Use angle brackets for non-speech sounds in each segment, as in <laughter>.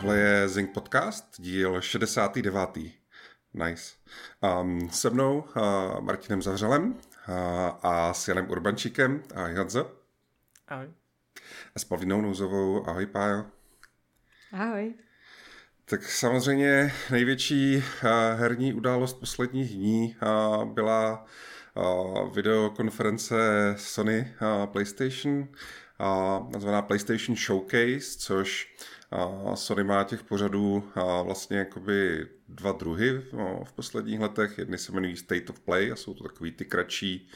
tohle je Zing Podcast, díl 69. Nice. Um, se mnou uh, Martinem Zavřelem uh, a s Janem Urbančíkem. Ahoj Honzo. Ahoj. A s Pavlínou Nouzovou. Ahoj Pájo. Ahoj. Tak samozřejmě největší uh, herní událost posledních dní uh, byla uh, videokonference Sony uh, PlayStation, uh, nazvaná PlayStation Showcase, což uh, Sony má těch pořadů uh, vlastně jakoby dva druhy uh, v posledních letech. Jedny se jmenují State of Play a jsou to takový ty kratší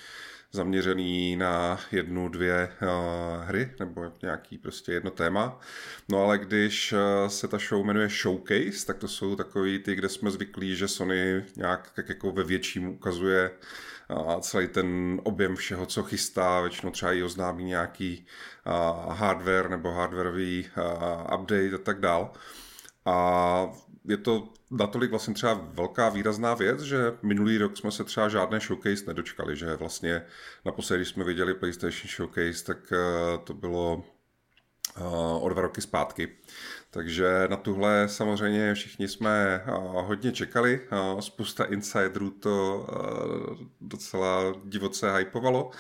zaměřený na jednu, dvě uh, hry nebo nějaký prostě jedno téma. No ale když uh, se ta show jmenuje Showcase, tak to jsou takový ty, kde jsme zvyklí, že Sony nějak tak jako ve větším ukazuje uh, celý ten objem všeho, co chystá, většinou třeba i oznámí nějaký hardware nebo hardwareový update a tak dál. A je to natolik vlastně třeba velká výrazná věc, že minulý rok jsme se třeba žádné showcase nedočkali, že vlastně naposledy, když jsme viděli PlayStation Showcase, tak eh, to bylo eh, o dva roky zpátky. Takže na tuhle samozřejmě všichni jsme hodně čekali. Spousta insiderů to docela divoce hypovalo,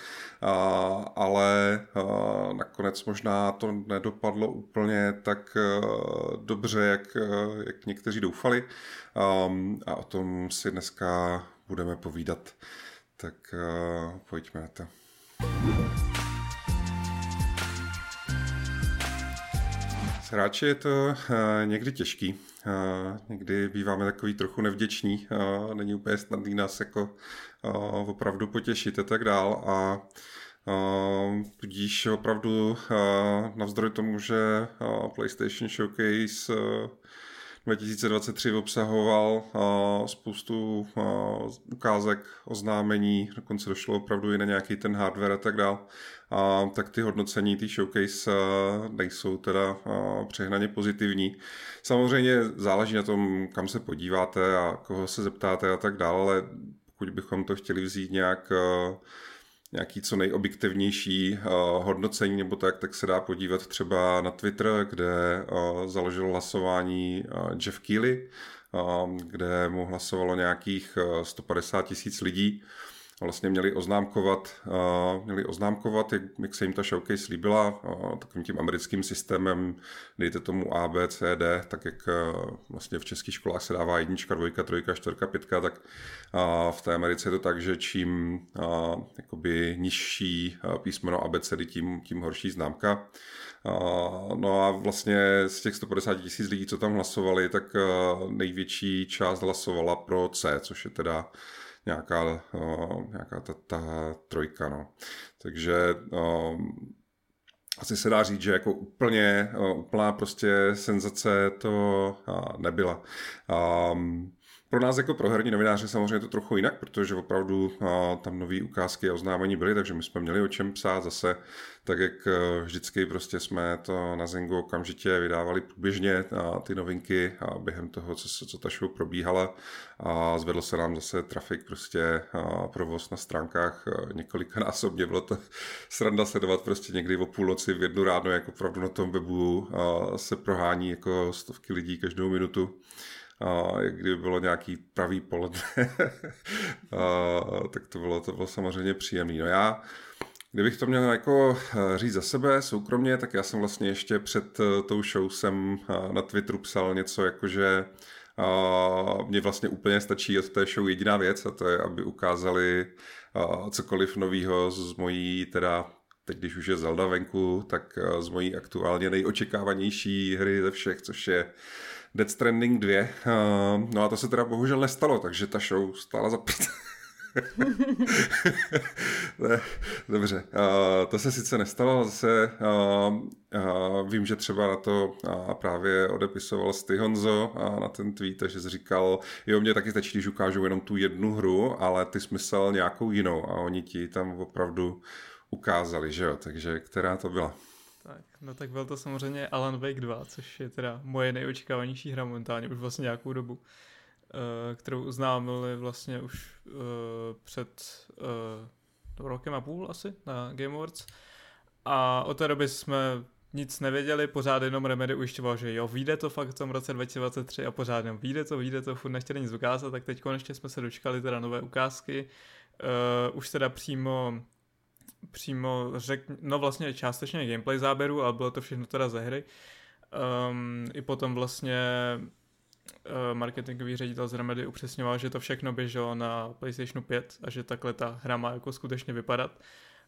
ale nakonec možná to nedopadlo úplně tak dobře, jak, jak někteří doufali. A o tom si dneska budeme povídat. Tak pojďme na to. Hráči je to uh, někdy těžký. Uh, někdy býváme takový trochu nevděční. Uh, není úplně snadný nás jako opravdu potěšit a tak dál. A tudíž opravdu navzdory tomu, že PlayStation Showcase uh, 2023 obsahoval spoustu ukázek, oznámení, dokonce došlo opravdu i na nějaký ten hardware a tak dál, uh, tak ty hodnocení, ty showcase uh, nejsou teda uh, přehnaně pozitivní. Samozřejmě záleží na tom, kam se podíváte a koho se zeptáte a tak dále, ale pokud bychom to chtěli vzít nějak uh, nějaký co nejobjektivnější hodnocení nebo tak, tak se dá podívat třeba na Twitter, kde uh, založil hlasování Jeff Keely, kde mu hlasovalo nějakých uh, 150 tisíc lidí vlastně měli oznámkovat, měli oznámkovat, jak, jak se jim ta showcase líbila, takovým tím americkým systémem, dejte tomu A, B, C, D, tak jak vlastně v českých školách se dává jednička, dvojka, trojka, čtvrka, pětka, tak v té Americe je to tak, že čím jakoby nižší písmeno abecedy, tím, tím horší známka. No a vlastně z těch 150 tisíc lidí, co tam hlasovali, tak největší část hlasovala pro C, což je teda nějaká, uh, nějaká ta, ta trojka. No. Takže um, asi se dá říct, že jako úplně, uh, úplná prostě senzace to nebyla. Um, pro nás jako pro herní novináře samozřejmě je to trochu jinak, protože opravdu tam nové ukázky a oznámení byly, takže my jsme měli o čem psát zase, tak jak e, vždycky prostě jsme to na Zengu okamžitě vydávali průběžně a ty novinky a během toho, co, co ta show probíhala. A zvedl se nám zase trafik, prostě a provoz na stránkách několikanásobně, bylo to <laughs> sranda sledovat prostě někdy o půlnoci v jednu ráno, jako opravdu na tom webu se prohání jako stovky lidí každou minutu. A kdyby bylo nějaký pravý poledne, <laughs> a, tak to bylo, to bylo samozřejmě příjemné. No já, kdybych to měl jako eh, říct za sebe soukromně, tak já jsem vlastně ještě před eh, tou show jsem eh, na Twitteru psal něco jako, že mně vlastně úplně stačí od té show jediná věc a to je, aby ukázali cokoliv nového z mojí teda teď když už je Zelda venku, tak z mojí aktuálně nejočekávanější hry ze všech, což je Dead Stranding 2. Uh, no a to se teda bohužel nestalo, takže ta show stála za prd. <laughs> <laughs> ne, dobře, uh, to se sice nestalo, zase uh, uh, vím, že třeba na to uh, právě odepisoval Sty Honzo uh, na ten tweet, takže říkal, jo, mě taky stačí, když ukážu jenom tu jednu hru, ale ty smysl nějakou jinou a oni ti tam opravdu ukázali, že jo, takže která to byla? Tak, no tak byl to samozřejmě Alan Wake 2, což je teda moje nejočekávanější hra momentálně už vlastně nějakou dobu, kterou oznámili vlastně už uh, před uh, rokem a půl asi na Game Awards. A od té doby jsme nic nevěděli, pořád jenom Remedy ujišťoval, že jo, vyjde to fakt v tom roce 2023 a pořád jenom vyjde to, vyjde to, furt nechtěli nic ukázat, tak teď konečně jsme se dočkali teda nové ukázky, uh, už teda přímo přímo řek, no vlastně částečně gameplay záběru, ale bylo to všechno teda ze hry. Um, I potom vlastně marketingový ředitel z Remedy upřesňoval, že to všechno běželo na PlayStation 5 a že takhle ta hra má jako skutečně vypadat.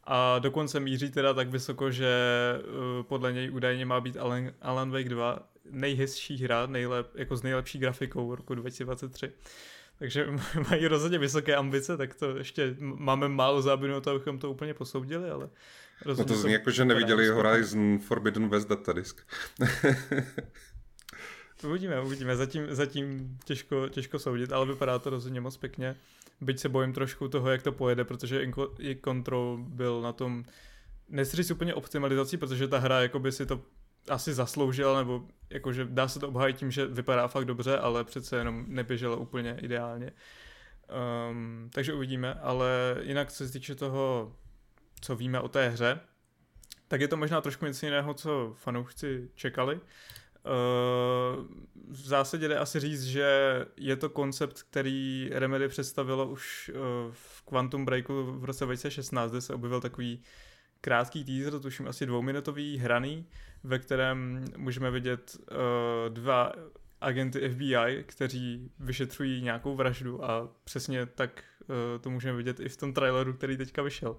A dokonce míří teda tak vysoko, že uh, podle něj údajně má být Alan, Alan Wake 2 nejhezčí hra, nejlep, jako s nejlepší grafikou roku 2023. Takže <laughs> mají rozhodně vysoké ambice, tak to ještě máme málo záběrů na to, abychom to úplně posoudili, ale No to zní jako, že neviděli Horizon Forbidden West datadisk. <laughs> uvidíme, uvidíme. Zatím, zatím těžko, těžko soudit, ale vypadá to rozhodně moc pěkně. Byť se bojím trošku toho, jak to pojede, protože i Control byl na tom, nechci říct úplně optimalizací, protože ta hra jakoby si to asi zasloužila, nebo jakože dá se to obhájit tím, že vypadá fakt dobře, ale přece jenom neběžela úplně ideálně. Um, takže uvidíme, ale jinak co se týče toho, co víme o té hře, tak je to možná trošku něco jiného, co fanoušci čekali. Uh, v zásadě jde asi říct, že je to koncept, který Remedy představilo už uh, v Quantum Breaku v roce 2016, kde se objevil takový krátký teaser, tuším asi dvouminutový, hraný, ve kterém můžeme vidět uh, dva agenty FBI, kteří vyšetřují nějakou vraždu a přesně tak to můžeme vidět i v tom traileru, který teďka vyšel.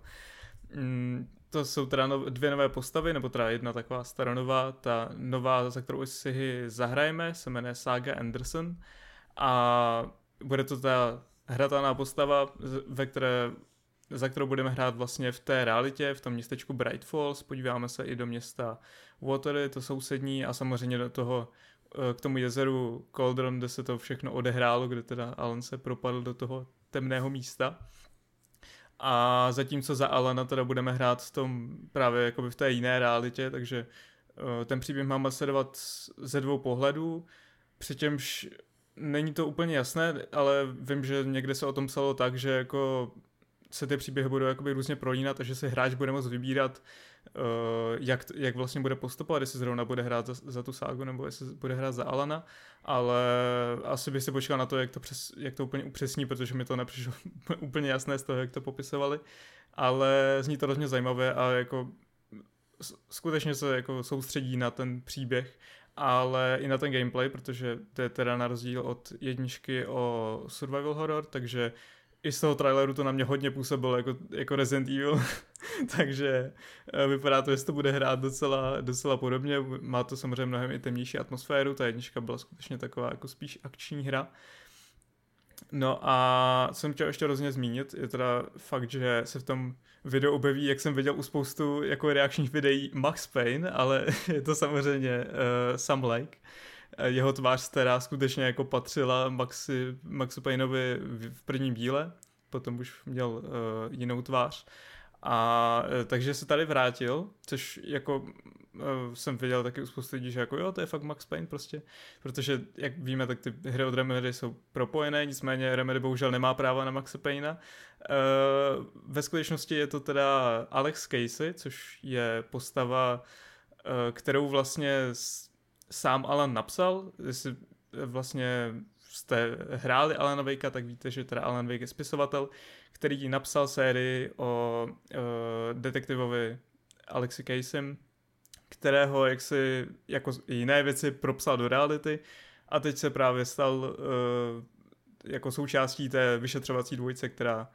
To jsou teda no, dvě nové postavy, nebo teda jedna taková staronová, ta nová, za kterou si zahrajeme, se jmenuje Saga Anderson a bude to ta hratelná postava, ve které za kterou budeme hrát vlastně v té realitě, v tom městečku Bright Falls, podíváme se i do města Watery, to sousední a samozřejmě do toho eh, k tomu jezeru Cauldron, kde se to všechno odehrálo, kde teda Alan se propadl do toho temného místa. A zatímco za Alana teda budeme hrát v tom právě jakoby v té jiné realitě, takže eh, ten příběh máme sledovat ze dvou pohledů, přičemž není to úplně jasné, ale vím, že někde se o tom psalo tak, že jako se ty příběhy budou jakoby různě prolínat, takže si hráč bude moct vybírat, uh, jak, jak vlastně bude postupovat, jestli zrovna bude hrát za, za tu ságu, nebo jestli bude hrát za Alana, ale asi bych si počkal na to, jak to, přes, jak to úplně upřesní, protože mi to nepřišlo <laughs> úplně jasné z toho, jak to popisovali, ale zní to rozhodně zajímavé a jako skutečně se jako soustředí na ten příběh, ale i na ten gameplay, protože to je teda na rozdíl od jedničky o survival horror, takže i z toho traileru to na mě hodně působilo jako, jako Resident Evil, <laughs> takže eh, vypadá to, že to bude hrát docela, docela podobně, má to samozřejmě mnohem i temnější atmosféru, ta jednička byla skutečně taková jako spíš akční hra. No a jsem chtěl ještě rozně zmínit, je teda fakt, že se v tom videu objeví, jak jsem viděl u spoustu jako reakčních videí Max Payne, ale <laughs> je to samozřejmě uh, Sam Lake. Eh, jeho tvář, která skutečně jako patřila Maxi, Maxu Payneovi v prvním díle, potom už měl uh, jinou tvář. A uh, takže se tady vrátil, což jako uh, jsem viděl taky u spousty lidí, že jako jo, to je fakt Max Payne prostě, protože jak víme, tak ty hry od Remedy jsou propojené, nicméně Remedy bohužel nemá práva na Maxa Payna. Uh, ve skutečnosti je to teda Alex Casey, což je postava, uh, kterou vlastně sám Alan napsal, jestli vlastně jste hráli Alana Wakea, tak víte, že teda Alan Wake je spisovatel, který napsal sérii o uh, detektivovi Alexi Casem, kterého jak si jako jiné věci propsal do reality a teď se právě stal uh, jako součástí té vyšetřovací dvojice, která,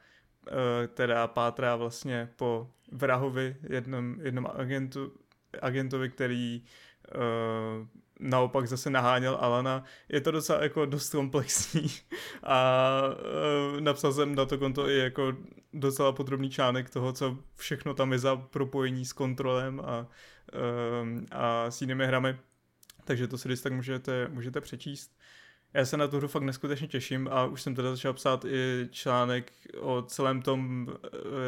uh, pátrá vlastně po vrahovi, jednom, jednom agentu, agentovi, který uh, naopak zase naháněl Alana. Je to docela jako dost komplexní <laughs> a uh, napsal jsem na to konto i jako docela podrobný článek toho, co všechno tam je za propojení s kontrolem a, uh, a s jinými hrami. Takže to si když tak můžete, můžete přečíst. Já se na tu hru fakt neskutečně těším a už jsem teda začal psát i článek o celém tom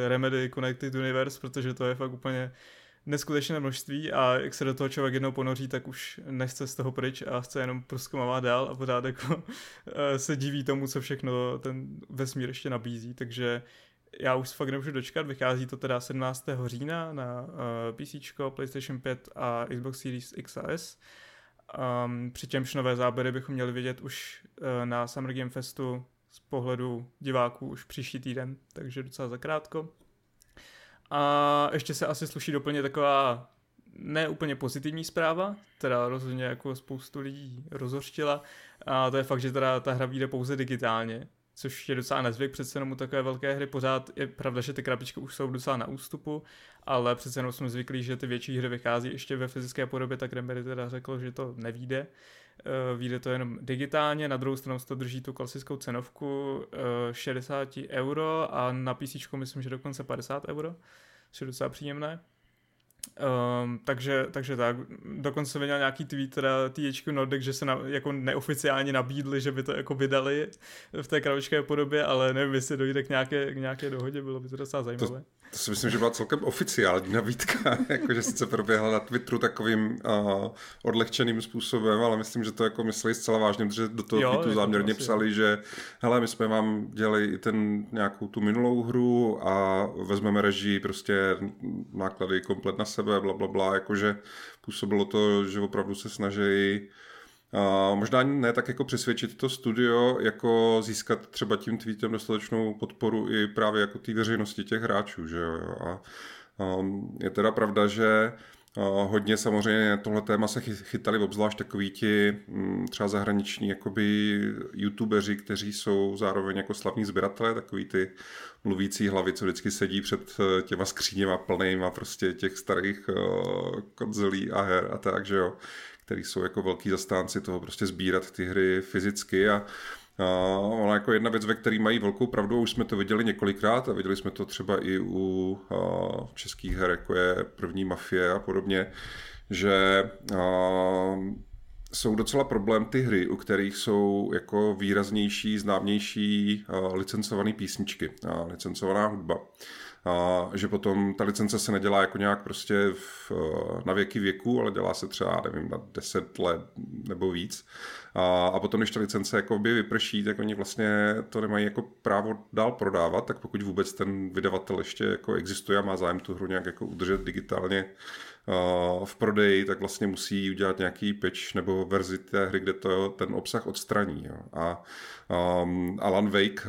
Remedy Connected Universe, protože to je fakt úplně uh, neskutečné množství a jak se do toho člověk jednou ponoří, tak už nechce z toho pryč a chce jenom proskoumávat dál a pořád jako <laughs> eh, se diví tomu, co všechno ten vesmír ještě nabízí, takže já už fakt nemůžu dočkat, vychází to teda 17. října na uh, PC, PlayStation 5 a Xbox Series X a S. Um, přičemž nové záběry bychom měli vidět už uh, na Summer Game Festu z pohledu diváků už příští týden, takže docela zakrátko. A ještě se asi sluší doplně taková ne úplně pozitivní zpráva, teda rozhodně jako spoustu lidí rozhořtila, a to je fakt, že teda ta hra vyjde pouze digitálně, což je docela nezvyk, přece jenom u takové velké hry pořád je pravda, že ty krabičky už jsou docela na ústupu, ale přece jenom jsme zvyklí, že ty větší hry vychází ještě ve fyzické podobě, tak Remedy teda řekl, že to nevíde. Uh, vyjde to jenom digitálně, na druhou stranu to drží tu klasickou cenovku uh, eh, 60 euro a na PC myslím, že dokonce 50 euro, což je docela příjemné. Um, takže, takže tak, dokonce viděl nějaký tweet teda THQ Nordic, že se na, jako neoficiálně nabídli, že by to jako vydali v té kravičké podobě, ale nevím, jestli dojde k nějaké, k nějaké dohodě, bylo by to docela zajímavé. To, to si myslím, že byla celkem oficiální nabídka, <laughs> jakože sice proběhla na Twitteru takovým uh, odlehčeným způsobem, ale myslím, že to jako mysleli zcela vážně, protože do toho jo, tweetu jako záměrně psali, že hele, my jsme vám dělali i ten nějakou tu minulou hru a vezmeme režii prostě náklady komplet na sebe, bla, bla, bla, jakože působilo to, že opravdu se snaží možná ani ne tak jako přesvědčit to studio, jako získat třeba tím tweetem dostatečnou podporu i právě jako té veřejnosti těch hráčů, že jo. A, a je teda pravda, že Hodně samozřejmě tohle téma se chytali obzvlášť takový ti mm, třeba zahraniční jakoby youtubeři, kteří jsou zároveň jako slavní sběratelé, takový ty mluvící hlavy, co vždycky sedí před eh, těma skříněma plnýma prostě těch starých uh, konzolí a her a tak, že jo, který jsou jako velký zastánci toho prostě sbírat ty hry fyzicky a a ona jako jedna věc, ve které mají velkou pravdu, už jsme to viděli několikrát a viděli jsme to třeba i u a, českých her, jako je první Mafie a podobně, že a, jsou docela problém ty hry, u kterých jsou jako výraznější, známější licencované písničky, a licencovaná hudba. A že potom ta licence se nedělá jako nějak prostě v, na věky věku, ale dělá se třeba, nevím, na 10 let nebo víc. A, a potom, když ta licence jako by vyprší, tak oni vlastně to nemají jako právo dál prodávat, tak pokud vůbec ten vydavatel ještě jako existuje a má zájem tu hru nějak jako udržet digitálně v prodeji, tak vlastně musí udělat nějaký pitch nebo verzi té hry, kde to ten obsah odstraní. Jo. A um, Alan Wake,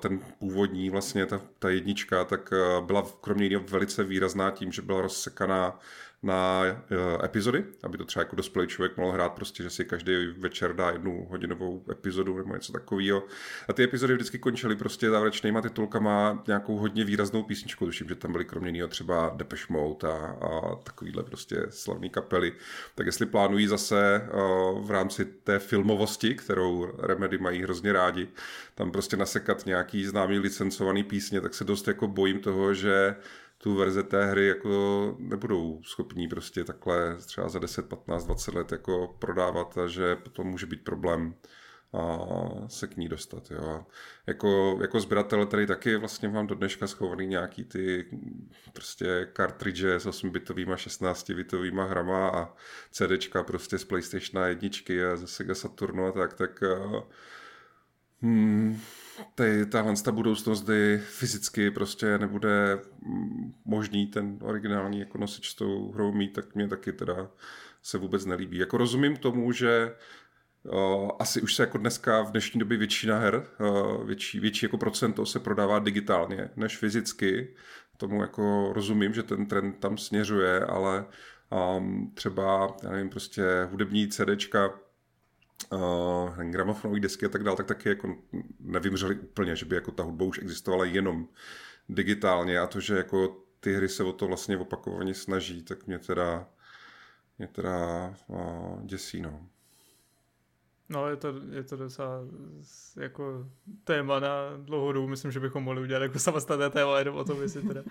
ten původní vlastně, ta, ta jednička, tak byla kromě jiného velice výrazná tím, že byla rozsekaná na uh, epizody, aby to třeba jako dospělý člověk mohl hrát prostě, že si každý večer dá jednu hodinovou epizodu nebo něco takového. A ty epizody vždycky končily prostě závěrečnýma titulkama nějakou hodně výraznou písničkou. Tuším, že tam byly kromě něho třeba Depeche Mode a, a takovýhle prostě slavný kapely. Tak jestli plánují zase uh, v rámci té filmovosti, kterou Remedy mají hrozně rádi, tam prostě nasekat nějaký známý licencovaný písně, tak se dost jako bojím toho, že tu verze té hry jako nebudou schopní prostě takhle třeba za 10, 15, 20 let jako prodávat a že potom může být problém a se k ní dostat. Jo. Jako, jako sběratel tady taky vlastně mám do dneška schovaný nějaký ty prostě cartridge s 8-bitovýma, 16-bitovýma hrama a CDčka prostě z PlayStation jedničky a ze Sega Saturnu a tak, tak hmm, tady, tahle ta budoucnost, kdy fyzicky prostě nebude možný ten originální jako nosič s tou hrou mít, tak mě taky teda se vůbec nelíbí. Jako rozumím tomu, že Uh, asi už se jako dneska v dnešní době většina her, uh, větší, větší jako procento se prodává digitálně než fyzicky. Tomu jako rozumím, že ten trend tam směřuje, ale um, třeba, já nevím, prostě hudební CDčka uh, gramofonové desky a tak dále, tak taky jako nevymřeli úplně, že by jako ta hudba už existovala jenom digitálně a to, že jako ty hry se o to vlastně opakovaně snaží, tak mě teda, mě teda uh, děsí, no. No, je to, je to docela jako téma na dlouhou dobu. Myslím, že bychom mohli udělat jako samostatné téma jenom o tom, jestli teda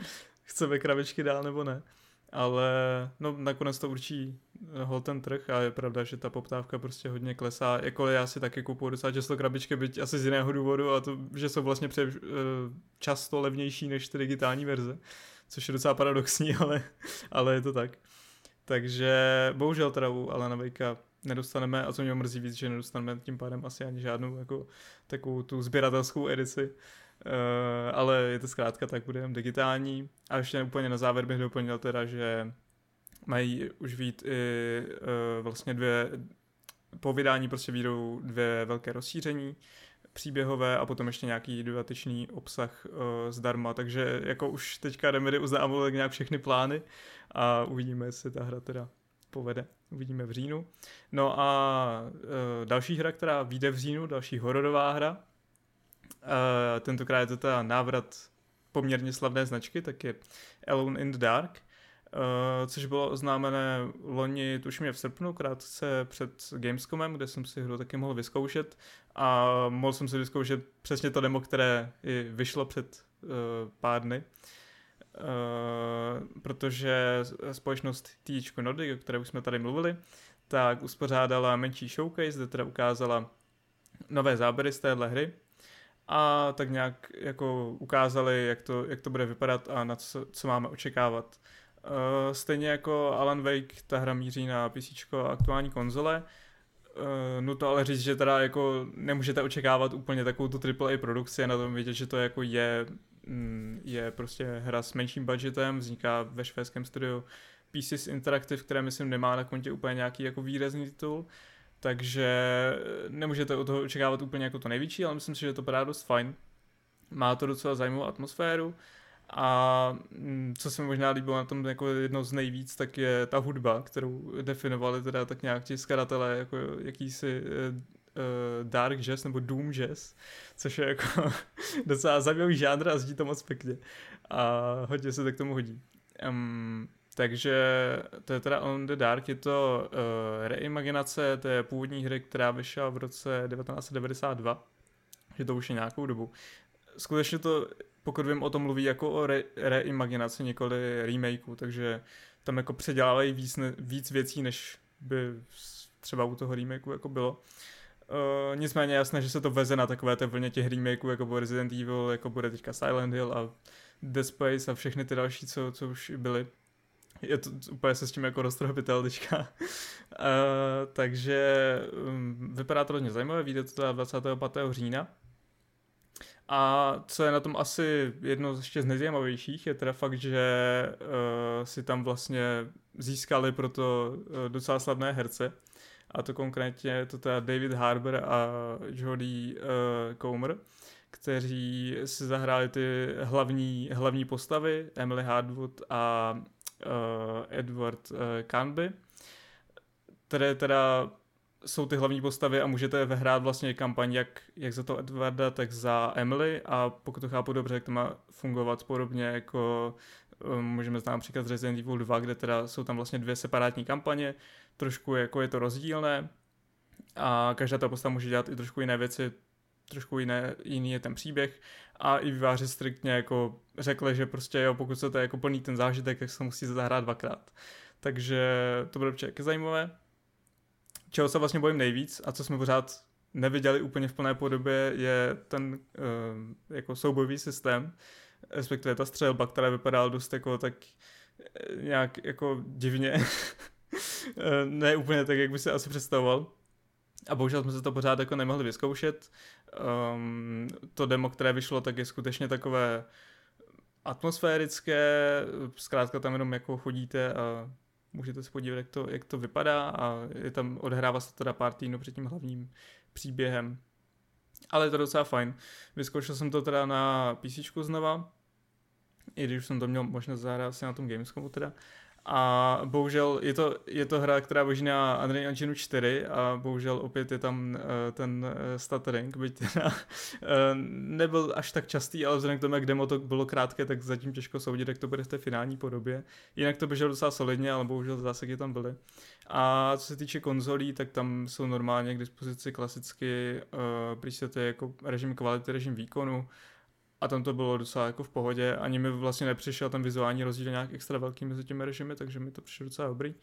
chceme krabičky dál nebo ne ale no nakonec to určí eh, hol ten trh a je pravda, že ta poptávka prostě hodně klesá. Jako já si taky kupuju docela často krabičky, byť asi z jiného důvodu a to, že jsou vlastně pře- eh, často levnější než ty digitální verze, což je docela paradoxní, <laughs> ale, ale je to tak. Takže bohužel teda u Alana Vejka nedostaneme, a co mě mrzí víc, že nedostaneme tím pádem asi ani žádnou jako takovou tu sběratelskou edici, ale je to zkrátka tak, bude digitální. A ještě úplně na závěr bych doplnil teda, že mají už vít i uh, vlastně dvě, po vydání prostě výjdou dvě velké rozšíření příběhové a potom ještě nějaký dodatečný obsah uh, zdarma, takže jako už teďka Remedy oznámil nějak všechny plány a uvidíme, jestli ta hra teda povede. Uvidíme v říjnu. No a uh, další hra, která vyjde v říjnu, další hororová hra, uh, tentokrát je to teda návrat poměrně slavné značky, tak je Alone in the Dark, což bylo oznámené loni, tuším je v srpnu, krátce před Gamescomem, kde jsem si hru taky mohl vyzkoušet a mohl jsem si vyzkoušet přesně to demo, které i vyšlo před uh, pár dny. Uh, protože společnost THQ Nordic, o které už jsme tady mluvili, tak uspořádala menší showcase, kde teda ukázala nové záběry z téhle hry a tak nějak jako ukázali, jak to, jak to bude vypadat a na co, co máme očekávat. Uh, stejně jako Alan Wake, ta hra míří na PC a aktuální konzole. Uh, no to ale říct, že teda jako nemůžete očekávat úplně takovou tu AAA produkci a na tom vidět, že to jako je, mm, je prostě hra s menším budgetem, vzniká ve švédském studiu Pieces Interactive, které myslím nemá na kontě úplně nějaký jako výrazný titul, takže nemůžete od toho očekávat úplně jako to největší, ale myslím si, že to právě dost fajn. Má to docela zajímavou atmosféru, a mm, co se mi možná líbilo na tom jako jedno z nejvíc, tak je ta hudba, kterou definovali teda tak nějak ti skladatelé jako jakýsi uh, dark jazz nebo doom jazz, což je jako <laughs> docela zajímavý žánr a zní to moc pěkně. A hodně se to k tomu hodí. Um, takže to je teda On the Dark, je to uh, reimaginace té původní hry, která vyšla v roce 1992, že to už je nějakou dobu. Skutečně to pokud vím, o tom mluví jako o re- reimaginaci, nikoli remakeu, takže tam jako předělávají víc, ne- víc věcí, než by třeba u toho remakeu jako bylo. Uh, nicméně jasné, že se to veze na takové té vlně těch remakeů, jako bude Resident Evil, jako bude teďka Silent Hill a Dead Space a všechny ty další, co, co už byly. Je to úplně se s tím jako roztrhopitel teďka. uh, takže um, vypadá to hodně zajímavé, vyjde to 25. října a co je na tom asi jedno z ještě z nejzajímavějších, je teda fakt, že uh, si tam vlastně získali proto uh, docela slavné herce. A to konkrétně to teda David Harbour a Jodie uh, Comer, kteří si zahráli ty hlavní, hlavní postavy, Emily Hardwood a uh, Edward uh, Canby, které teda jsou ty hlavní postavy a můžete vyhrát vlastně kampaň jak, jak za to Edwarda, tak za Emily. A pokud to chápu dobře, tak to má fungovat podobně jako um, můžeme znát například z Resident Evil 2, kde teda jsou tam vlastně dvě separátní kampaně, trošku jako je to rozdílné a každá ta postava může dělat i trošku jiné věci, trošku jiné, jiný je ten příběh. A i výváři striktně jako řekli, že prostě jo, pokud chcete jako plný ten zážitek, tak se musí zahrát dvakrát. Takže to bude určitě zajímavé čeho se vlastně bojím nejvíc a co jsme pořád neviděli úplně v plné podobě, je ten uh, jako soubojový systém, respektive ta střelba, která vypadala dost jako tak eh, nějak jako divně. <laughs> Eh, ne úplně tak, jak by se asi představoval. A bohužel jsme se to pořád jako nemohli vyzkoušet. Um, to demo, které vyšlo, tak je skutečně takové atmosférické, zkrátka tam jenom jako chodíte a můžete se podívat, jak to, jak to vypadá a je tam, odhrává se teda pár týdnů před tím hlavním příběhem. Ale je to docela fajn. Vyzkoušel jsem to teda na PC znova, i když jsem to měl možnost zahrát si na tom Gamescomu teda. A bohužel je to, je to hra, která běží na Unreal Engine 4 a bohužel opět je tam uh, ten uh, stuttering, byť teda uh, nebyl až tak častý, ale vzhledem k tomu, jak demo to bylo krátké, tak zatím těžko soudit, jak to bude v té finální podobě. Jinak to běželo docela solidně, ale bohužel zásahy tam byly. A co se týče konzolí, tak tam jsou normálně k dispozici klasicky uh, presety jako režim kvality, režim výkonu, a tam to bylo docela jako v pohodě, ani mi vlastně nepřišel ten vizuální rozdíl nějak extra velký mezi těmi režimy, takže mi to přišlo docela dobrý.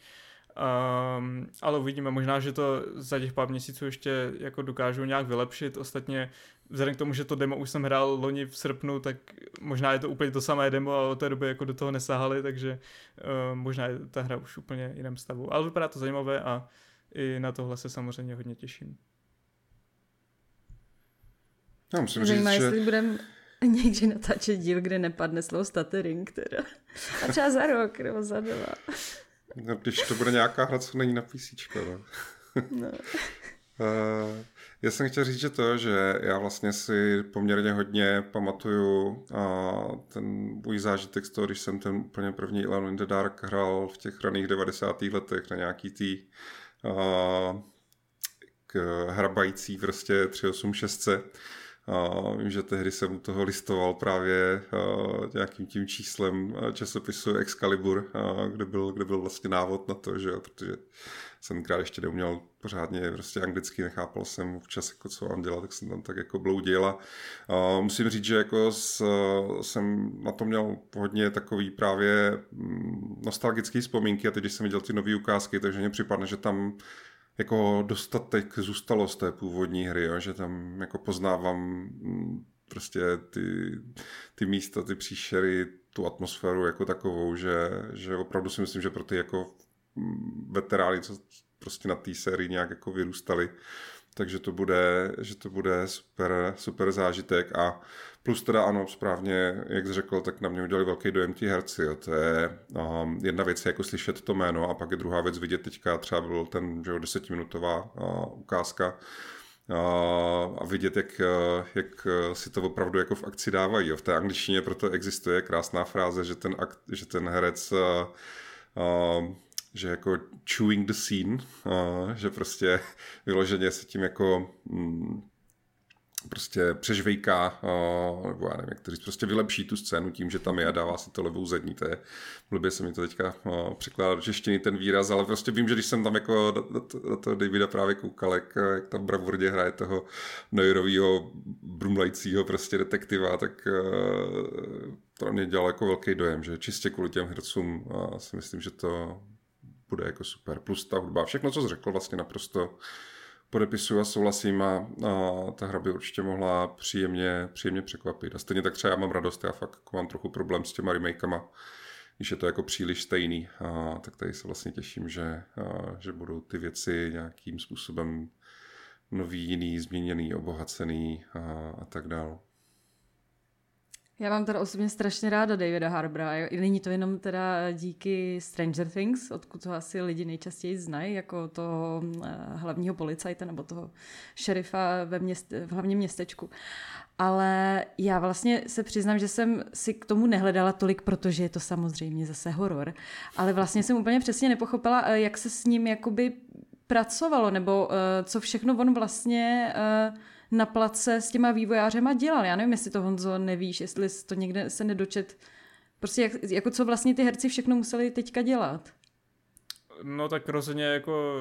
Um, ale uvidíme, možná, že to za těch pár měsíců ještě jako dokážu nějak vylepšit. Ostatně vzhledem k tomu, že to demo už jsem hrál loni v srpnu, tak možná je to úplně to samé demo a od té doby jako do toho nesahali, takže uh, možná je ta hra už úplně jiném stavu. Ale vypadá to zajímavé a i na tohle se samozřejmě hodně těším. Já musím Zajímá, říct, že... jestli budeme <laughs> někdy natáčet díl, kde nepadne slovo stuttering teda. A třeba za rok nebo za dva. No, když to bude nějaká hra, co není na PC. No. no. Uh, <laughs> já jsem chtěl říct, že to, že já vlastně si poměrně hodně pamatuju uh, ten můj zážitek z toho, když jsem ten úplně první Alone in the Dark hrál v těch raných 90. letech na nějaký tý uh, k hrabající prostě 386. Vím, že tehdy jsem u toho listoval právě uh, nějakým tím číslem časopisu Excalibur, uh, kde, byl, kde byl vlastně návod na to, že jo, protože jsem krát ještě neuměl pořádně prostě anglicky, nechápal jsem včas, jako co mám dělat, tak jsem tam tak jako bloudil. A musím říct, že jako s, jsem na to měl hodně takový právě mm, nostalgický vzpomínky a teď, když jsem viděl ty nové ukázky, takže mě připadne, že tam jako dostatek zůstalo z té původní hry, jo? že tam jako poznávám mm, prostě ty, ty místa, ty příšery, tu atmosféru jako takovou, že, že opravdu si myslím, že pro ty jako mm, veterány, co prostě na té sérii nějak jako vyrůstali, takže to bude, že to bude super, super zážitek a plus teda ano, správně, jak jsi řekl, tak na mě udělali velký dojem ti herci, jo. to je um, jedna věc je jako slyšet to jméno a pak je druhá věc vidět teďka třeba byl ten, že jo, desetiminutová uh, ukázka, uh, a vidět, jak, uh, jak si to opravdu jako v akci dávají. V té angličtině proto existuje krásná fráze, že ten, akt, že ten herec uh, uh, že jako chewing the scene, že prostě <laughs> vyloženě se tím jako mm, prostě přežvejká, nebo já nevím, jak to prostě vylepší tu scénu tím, že tam je a dává si to levou zadní, to je, blbě se mi to teďka překládá do češtiny ten výraz, ale prostě vím, že když jsem tam jako do toho Davida právě koukal, jak, jak tam bravurdě hraje toho Neurovýho brumlajícího prostě detektiva, tak to mě dělalo jako velký dojem, že čistě kvůli těm hercům si myslím, že to bude jako super. Plus ta hudba, všechno, co jsi řekl, vlastně naprosto podepisuju a souhlasím a, a ta hra by určitě mohla příjemně, příjemně překvapit. A stejně tak třeba já mám radost, já fakt jako mám trochu problém s těma remakama, když je to jako příliš stejný, a, tak tady se vlastně těším, že, a, že budou ty věci nějakým způsobem nový, jiný, změněný, obohacený a, a tak dále. Já mám teda osobně strašně ráda Davida Harbra. Není to jenom teda díky Stranger Things, odkud ho asi lidi nejčastěji znají, jako toho eh, hlavního policajta nebo toho šerifa ve měst, v hlavním městečku. Ale já vlastně se přiznám, že jsem si k tomu nehledala tolik, protože je to samozřejmě zase horor. Ale vlastně jsem úplně přesně nepochopila, eh, jak se s ním jakoby pracovalo, nebo uh, co všechno on vlastně uh, na place s těma vývojářema dělal. Já nevím, jestli to Honzo nevíš, jestli to někde se nedočet. Prostě jak, jako co vlastně ty herci všechno museli teďka dělat. No tak rozhodně jako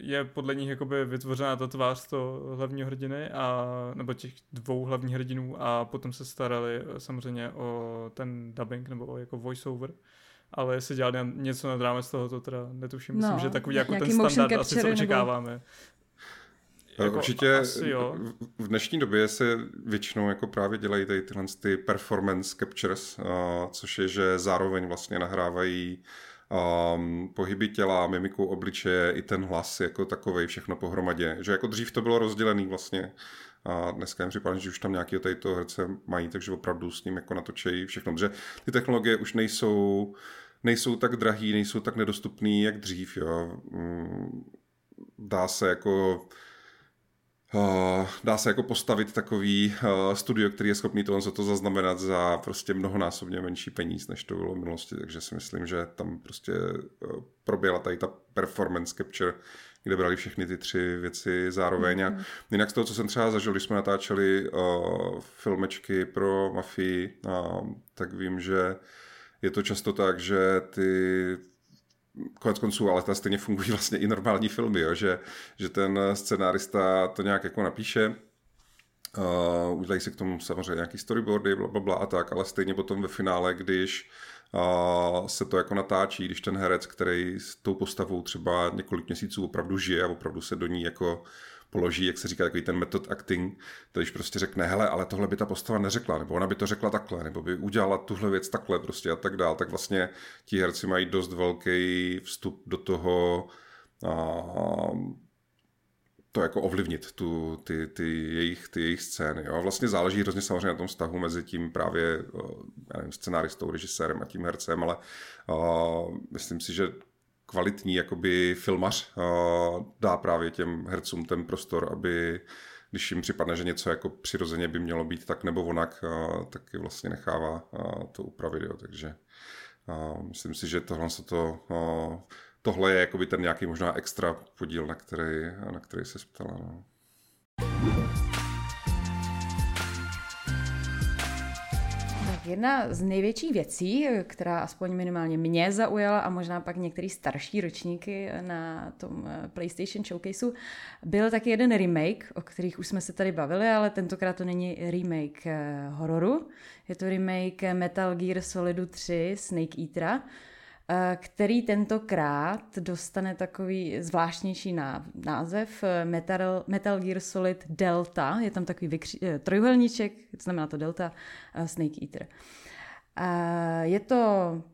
je podle nich jakoby vytvořená ta tvář toho hlavního hrdiny a, nebo těch dvou hlavních hrdinů a potom se starali samozřejmě o ten dubbing nebo o jako voiceover ale jestli dělali něco nad rámec toho, to teda netuším. Myslím, no, že takový jako ten standard asi, co očekáváme. Nebo... Jako Určitě jo. v dnešní době se většinou jako právě dělají tady tyhle ty performance captures, což je, že zároveň vlastně nahrávají um, pohyby těla, mimiku obličeje i ten hlas jako takový všechno pohromadě. Že jako dřív to bylo rozdělený vlastně a dneska jim připadá, že už tam nějaký tady toho herce mají, takže opravdu s ním jako natočejí všechno. Protože ty technologie už nejsou, nejsou tak drahý, nejsou tak nedostupný, jak dřív. Jo. Mm, dá se jako dá se jako postavit takový uh, studio, který je schopný tohle to zaznamenat za prostě mnohonásobně menší peníz, než to bylo v minulosti, takže si myslím, že tam prostě uh, proběhla tady ta performance capture, kde brali všechny ty tři věci zároveň. Mm-hmm. A jinak z toho, co jsem třeba zažil, když jsme natáčeli uh, filmečky pro Mafii, uh, tak vím, že je to často tak, že ty konec konců, ale ta stejně fungují <laughs> vlastně i normální filmy, jo? Že, že ten scenárista to nějak jako napíše, uh, udělají si k tomu samozřejmě nějaký storyboardy, bla, bla, bla a tak, ale stejně potom ve finále, když uh, se to jako natáčí, když ten herec, který s tou postavou třeba několik měsíců opravdu žije a opravdu se do ní jako položí, jak se říká, takový ten method acting, to když prostě řekne, hele, ale tohle by ta postava neřekla, nebo ona by to řekla takhle, nebo by udělala tuhle věc takhle prostě a tak dál, tak vlastně ti herci mají dost velký vstup do toho, a, to jako ovlivnit, tu, ty, ty, jejich, ty jejich scény. Jo. Vlastně záleží hrozně samozřejmě na tom vztahu mezi tím právě já nevím, scenáristou, režisérem a tím hercem, ale uh, myslím si, že kvalitní jakoby filmař dá právě těm hercům ten prostor, aby když jim připadne, že něco jako přirozeně by mělo být tak nebo onak, tak je vlastně nechává to upravit. Jo. Takže myslím si, že tohle se to tohle je jakoby ten nějaký možná extra podíl, na který, na který se ptala. No. Jedna z největších věcí, která aspoň minimálně mě zaujala a možná pak některý starší ročníky na tom eh, PlayStation Showcaseu, byl taky jeden remake, o kterých už jsme se tady bavili, ale tentokrát to není remake eh, hororu. Je to remake Metal Gear Solidu 3 Snake Eatera, který tentokrát dostane takový zvláštnější název eh, Metal, Metal Gear Solid Delta. Je tam takový vykři, eh, trojuhelníček, znamená to Delta, Snake Eater. Je to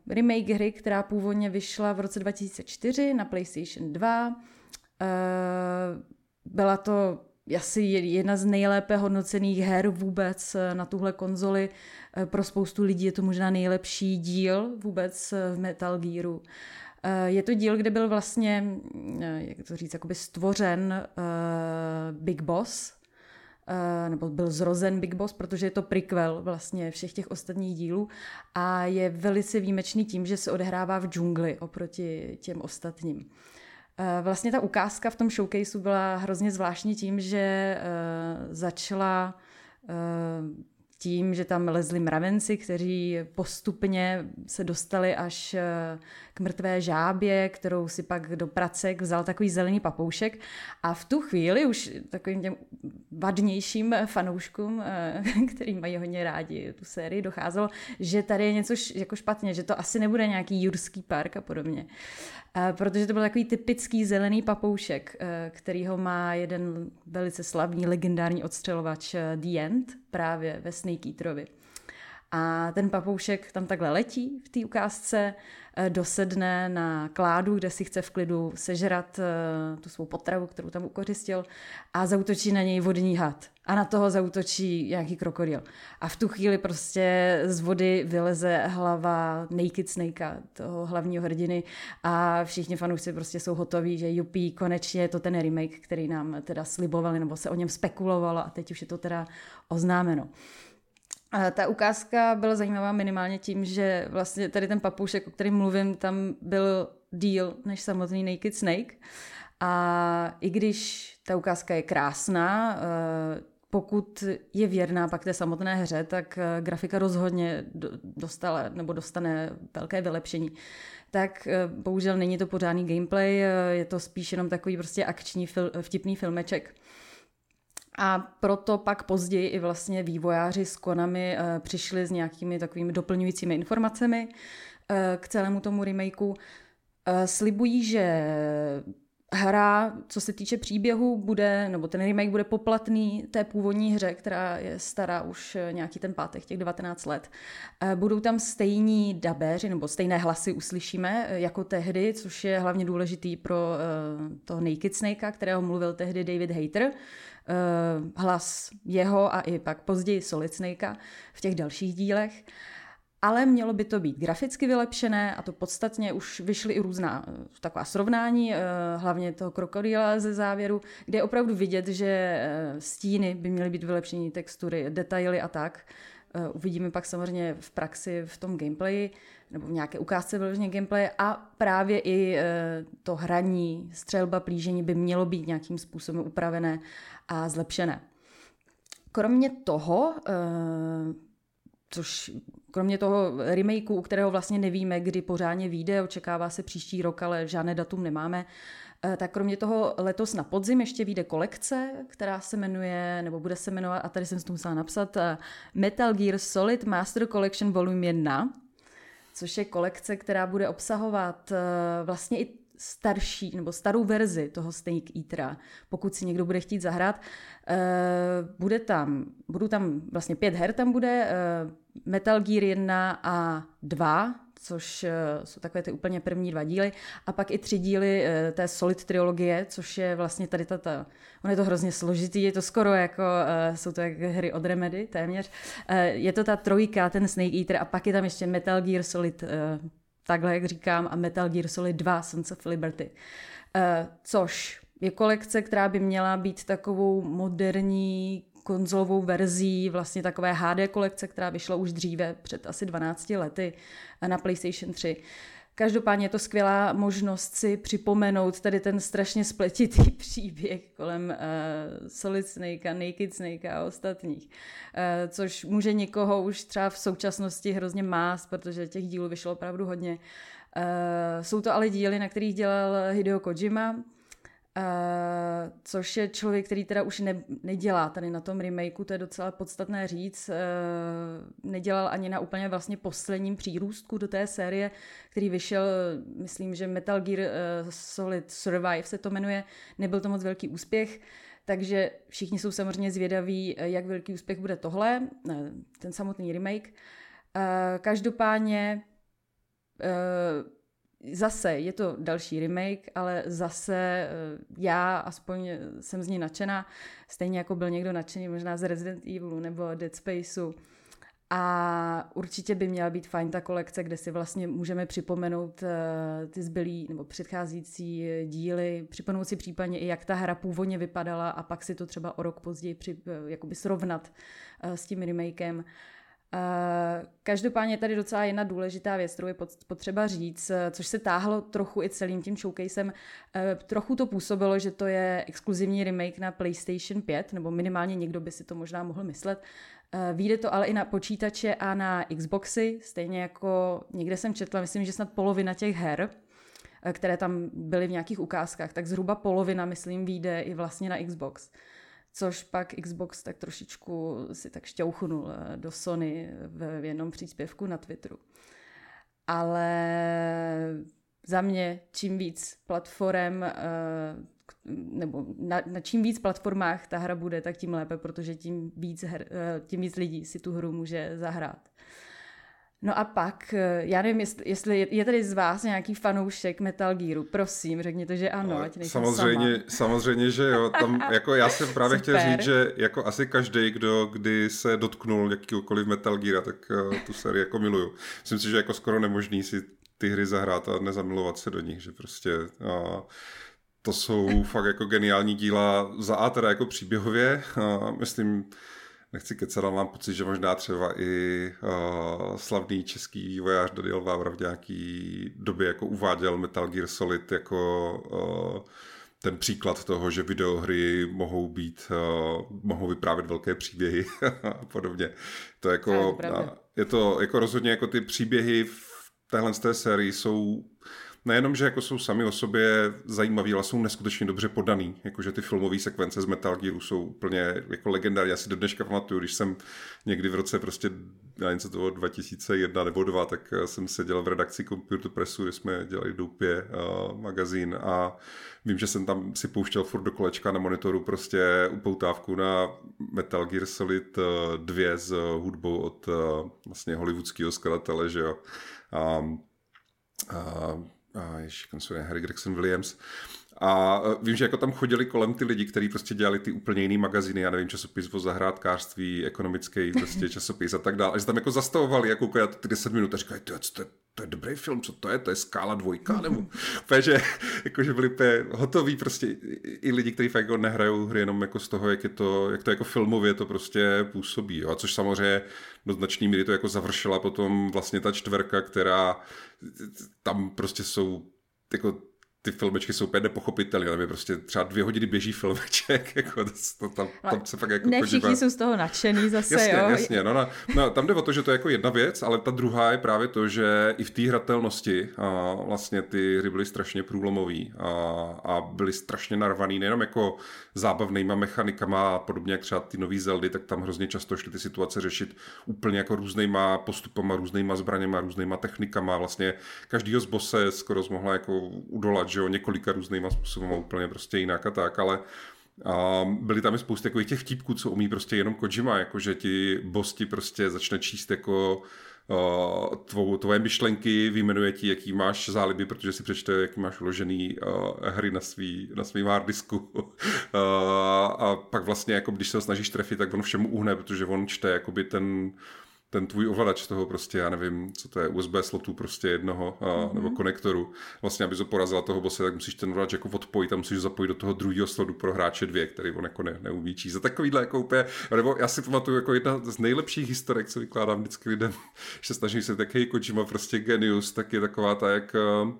remake hry, která původně vyšla v roce 2004 na PlayStation 2. Byla to asi jedna z nejlépe hodnocených her vůbec eh, na tuhle konzoli. Eh, pro spoustu lidí je to možná nejlepší díl vůbec eh, v Metal Gearu. Je to díl, kde byl vlastně, jak to říct, jakoby stvořen Big Boss, nebo byl zrozen Big Boss, protože je to prequel vlastně všech těch ostatních dílů a je velice výjimečný tím, že se odehrává v džungli oproti těm ostatním. Eh, vlastně ta ukázka v tom showcaseu byla hrozně zvláštní tím, že eh, začala eh, tím, že tam lezli mravenci, kteří postupně se dostali až k mrtvé žábě, kterou si pak do pracek vzal takový zelený papoušek a v tu chvíli už takovým těm vadnějším fanouškům, <laughs> který mají hodně rádi tu sérii, docházelo, že tady je něco jako špatně, že to asi nebude nějaký jurský park a podobně. Eh, protože to byl takový typický zelený papoušek, eh, který ho má jeden velice slavný legendární odstřelovač eh, The End právě ve Snake Eaterovi. A ten papoušek tam takhle letí v té ukázce, dosedne na kládu, kde si chce v klidu sežrat tu svou potravu, kterou tam ukořistil a zautočí na něj vodní had a na toho zautočí nějaký krokodil. A v tu chvíli prostě z vody vyleze hlava Naked Snakea, toho hlavního hrdiny a všichni fanoušci prostě jsou hotoví, že jupí, konečně je to ten remake, který nám teda slibovali, nebo se o něm spekulovalo a teď už je to teda oznámeno. A ta ukázka byla zajímavá minimálně tím, že vlastně tady ten papoušek, o kterém mluvím, tam byl díl než samotný Naked Snake. A i když ta ukázka je krásná, eh, pokud je věrná pak té samotné hře, tak eh, grafika rozhodně dostala nebo dostane velké vylepšení. Tak eh, bohužel není to pořádný gameplay, je to spíš jenom takový prostě akční fil, vtipný filmeček. A proto pak později i vlastně vývojáři s Konami přišli s nějakými takovými doplňujícími informacemi k celému tomu remakeu. Slibují, že hra, co se týče příběhu, bude, nebo ten remake bude poplatný té původní hře, která je stará už nějaký ten pátek, těch 19 let. Eh, budou tam stejní dabeři, nebo stejné hlasy uslyšíme eh, jako tehdy, což je hlavně důležitý pro toho Naked Snakea, kterého mluvil tehdy David Hater. Uh, hlas jeho a i pak později Solid Snakea v těch dalších dílech. Ale mělo by to být graficky vylepšené a to podstatně už vyšly i různá eh, taková srovnání, eh, hlavně toho krokodýla ze závěru, kde je opravdu vidět, že eh, stíny by měly být vylepšení textury, detaily a tak. Uvidíme pak samozřejmě v praxi v tom gameplayi nebo v nějaké ukázce vyloženě gameplay a právě i to hraní, střelba, plížení by mělo být nějakým způsobem upravené a zlepšené. Kromě toho, což Kromě toho remakeu, u kterého vlastně nevíme, kdy pořádně vyjde, očekává se příští rok, ale žádné datum nemáme, eh, tak kromě toho letos na podzim ještě vyjde kolekce, která se jmenuje, nebo bude se jmenovat, a tady jsem si to musela napsat, eh, Metal Gear Solid Master Collection Volume 1, což je kolekce, která bude obsahovat eh, vlastně i starší nebo starou verzi toho Snake Eatera, pokud si někdo bude chtít zahrát. Bude tam, budou tam vlastně pět her tam bude, Metal Gear 1 a 2, což eh, jsou takové ty úplně první dva díly, a pak i tři díly eh, té Solid trilogie, což je vlastně tady ta, ta on je to hrozně složitý, je to skoro jako, uh, jsou to jak hry od Remedy téměř, je to ta trojka, ten Snake Eater a pak je tam ještě Metal Gear Solid, takhle jak říkám, a Metal Gear Solid 2, Sons of Liberty, což je kolekce, která by měla být takovou moderní konzolovou verzí vlastně takové HD kolekce, která vyšla už dříve, před asi 12 lety na PlayStation 3. Každopádně je to skvělá možnost si připomenout tady ten strašně spletitý <laughs> příběh kolem uh, Solid Snake a Naked Snake a ostatních, uh, což může někoho už třeba v současnosti hrozně mást, protože těch dílů vyšlo opravdu hodně. Uh, jsou to ale díly, na kterých dělal Hideo Kojima, Uh, což je člověk, který teda už ne, nedělá tady na tom remakeu, to je docela podstatné říct. Uh, nedělal ani na úplně vlastně posledním přírůstku do té série, který vyšel, myslím, že Metal Gear uh, Solid Survive se to jmenuje. Nebyl to moc velký úspěch, takže všichni jsou samozřejmě zvědaví, jak velký úspěch bude tohle, ten samotný remake. Každopádně zase je to další remake, ale zase eh, já aspoň jsem z ní nadšená, stejně jako byl někdo nadšený možná z Resident Evilu nebo Dead Spaceu. A určitě by měla být fajn ta kolekce, kde si vlastně můžeme připomenout uh, ty zbylý nebo předcházející díly, připomenout si případně i, jak ta hra původně vypadala a pak si to třeba o rok později při, jakoby srovnat s tím remakem. Uh, Každopádně je tady docela jedna důležitá věc, kterou je potřeba říct, což se táhlo trochu i celým tím showcasem. Eh, trochu to působilo, že to je exkluzivní remake na PlayStation 5, nebo minimálně někdo by si to možná mohl myslet. Eh, vyjde to ale i na počítače a na Xboxy, stejně jako někde jsem četla, myslím, že snad polovina těch her, eh, které tam byly v nějakých ukázkách, tak zhruba polovina, myslím, vyjde i vlastně na Xbox což pak Xbox tak trošičku si tak šťouchnul eh, do Sony v jednom příspěvku na Twitteru. Ale za mě čím víc platform eh, nebo na, na čím víc platformách ta hra bude, tak tím lépe, protože tím víc, her, eh, tím víc lidí si tu hru může zahrát. No a pak, eh, já nevím, jestli, jestli je tady z vás nějaký fanoušek Metal Gearu, prosím, řekněte, že ano, ať samozřejmě, sama. samozřejmě, že jo, tam <laughs> jako já jsem právě chtěl říct, že jako asi každý, kdo kdy se dotknul jakýkoliv Metal Gear, tak uh, tu sérii jako miluju. Myslím si, že jako skoro nemožný si ty hry zahrát a nezamilovat se do nich, že prostě uh, to jsou fakt jako geniální díla za A teda jako příběhově, uh, myslím, nechci kecat, ale mám pocit, že možná třeba i uh, slavný český vývojář Daniel Vávra v nějaký době jako uváděl Metal Gear Solid jako uh, ten příklad toho, že videohry mohou být, uh, mohou vyprávět velké příběhy <laughs> a podobně. To jako, je, uh, je to jako rozhodně jako ty příběhy v téhle z té sérii jsou nejenom, že jako jsou sami o sobě zajímaví, ale jsou neskutečně dobře podaný. Jakože ty filmové sekvence z Metal Gearu jsou úplně jako legendární. Já si do dneška pamatuju, když jsem někdy v roce prostě, já něco toho 2001 nebo 2, tak eh, jsem seděl v redakci Computer Pressu, kde jsme dělali Doupě uh, magazín a vím, že jsem tam si pouštěl furt do kolečka na monitoru prostě upoutávku na Metal Gear Solid 2 eh, s hudbou od uh, vlastně hollywoodského skladatele, že jo. Um, uh, a ještě se Harry Gregson Williams. A e, vím, že jako tam chodili kolem ty lidi, kteří prostě dělali ty úplně jiný magazíny, já nevím, časopis o zahrádkářství, ekonomický <laughs> prostě časopis a tak dále. A že tam jako zastavovali jako ty 10 minut a říkali, to, to, to je dobrý film, co to je, to je skála dvojka, nebo <laughs> že, jako, že byli úplně hotoví prostě i lidi, kteří fakt jako nehrajou hry jenom jako z toho, jak, je to, jak to jako filmově to prostě působí. Jo. A což samozřejmě do značné míry to jako završila potom vlastně ta čtverka, která tam prostě jsou jako ty filmečky jsou úplně nepochopitelné, tam je prostě třeba dvě hodiny běží filmeček, <laughs> jako to, to tam, tam se fakt jako Ne všichni podívá. jsou z toho nadšený zase, jasně, jo. Jasně, no, no, no, tam jde o to, že to je jako jedna věc, ale ta druhá je právě to, že i v té hratelnosti a vlastně ty hry byly strašně průlomový a, a byly strašně narvaný nejenom jako zábavnýma mechanikama a podobně jak třeba ty nový Zeldy, tak tam hrozně často šly ty situace řešit úplně jako různýma postupama, různýma zbraněma, různýma technikama. Vlastně každýho z bose skoro mohla jako udolat, že jo, několika různýma způsoby, úplně prostě jinak a tak, ale a byly tam i spousty takových těch vtípků, co umí prostě jenom Kojima, jako že ti bosti prostě začne číst jako tvou, tvoje myšlenky, vyjmenuje ti, jaký máš záliby, protože si přečte, jaký máš uložený uh, hry na svý, na svým uh, <laughs> a pak vlastně, jako když se ho snažíš trefit, tak on všemu uhne, protože on čte jakoby ten, ten tvůj ovladač toho prostě, já nevím, co to je, USB slotu prostě jednoho a, mm-hmm. nebo konektoru. Vlastně, aby to porazila toho bose, tak musíš ten ovladač jako odpojit a musíš zapojit do toho druhého slotu pro hráče dvě, který on jako ne, neumí číst. Za takovýhle jako úplně, nebo já si pamatuju jako jedna z nejlepších historek, co vykládám vždycky lidem, <laughs> že snažím se tak, hej, Kojima prostě genius, tak je taková ta, jak eh,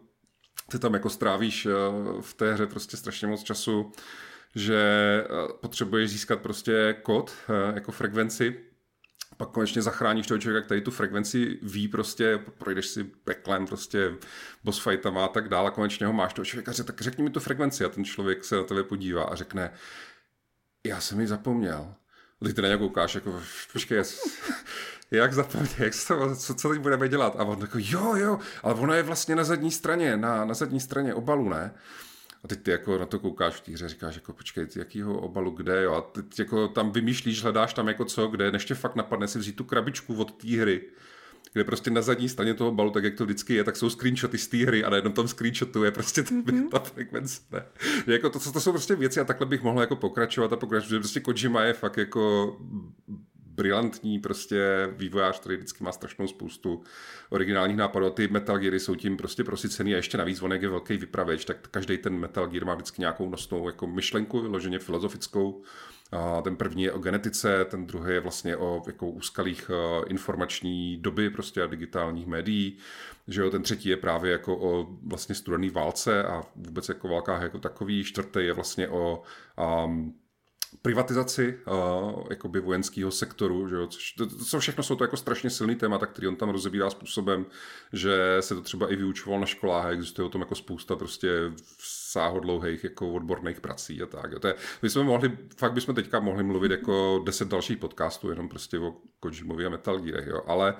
ty tam jako strávíš eh, v té hře prostě strašně moc času, že eh, potřebuješ získat prostě kód jako frekvenci pak konečně zachráníš toho člověka, který tu frekvenci ví prostě, projdeš si peklem prostě boss fightama a tak dále a konečně ho máš toho člověka, tak řekni mi tu frekvenci a ten člověk se na tebe podívá a řekne, já jsem ji zapomněl. A ty na něj koukáš, jako, počkej, <laughs> jak zapomněl, jak to, co, co teď budeme dělat? A on takový, jo, jo, ale ono je vlastně na zadní straně, na, na zadní straně obalu, ne? A teď ty jako na to koukáš v té hře, říkáš jako počkej, ty jakýho obalu, kde, jo, a teď jako tam vymýšlíš, hledáš tam jako co, kde, než tě fakt napadne si vzít tu krabičku od té hry, kde prostě na zadní straně toho balu, tak jak to vždycky je, tak jsou screenshoty z té hry a na jednom tom screenshotu je prostě mm-hmm. <laughs> ta frekvence. Ne? Jako to, to, jsou prostě věci a takhle bych mohl jako pokračovat a pokračovat, že prostě Kojima je fakt jako brilantní prostě vývojář, který vždycky má strašnou spoustu originálních nápadů ty Metal Geary jsou tím prostě prosycený a ještě navíc on je velký vypravěč, tak každý ten Metal Gear má vždycky nějakou nosnou jako myšlenku, vyloženě filozofickou. A ten první je o genetice, ten druhý je vlastně o jako úskalých uh, informační doby prostě a digitálních médií, že jo, ten třetí je právě jako o vlastně studený válce a vůbec jako válkách jako takový, čtvrtý je vlastně o um, privatizaci uh, vojenského sektoru, že jo, což to, to, všechno jsou to jako strašně silný témata, který on tam rozebírá způsobem, že se to třeba i vyučoval na školách existuje o tom jako spousta prostě sáhodlouhých jako odborných prací a tak. Jo. To je, my jsme mohli, fakt bychom teďka mohli mluvit jako deset dalších podcastů, jenom prostě o Kojimovi a Metal Gearech, jo, ale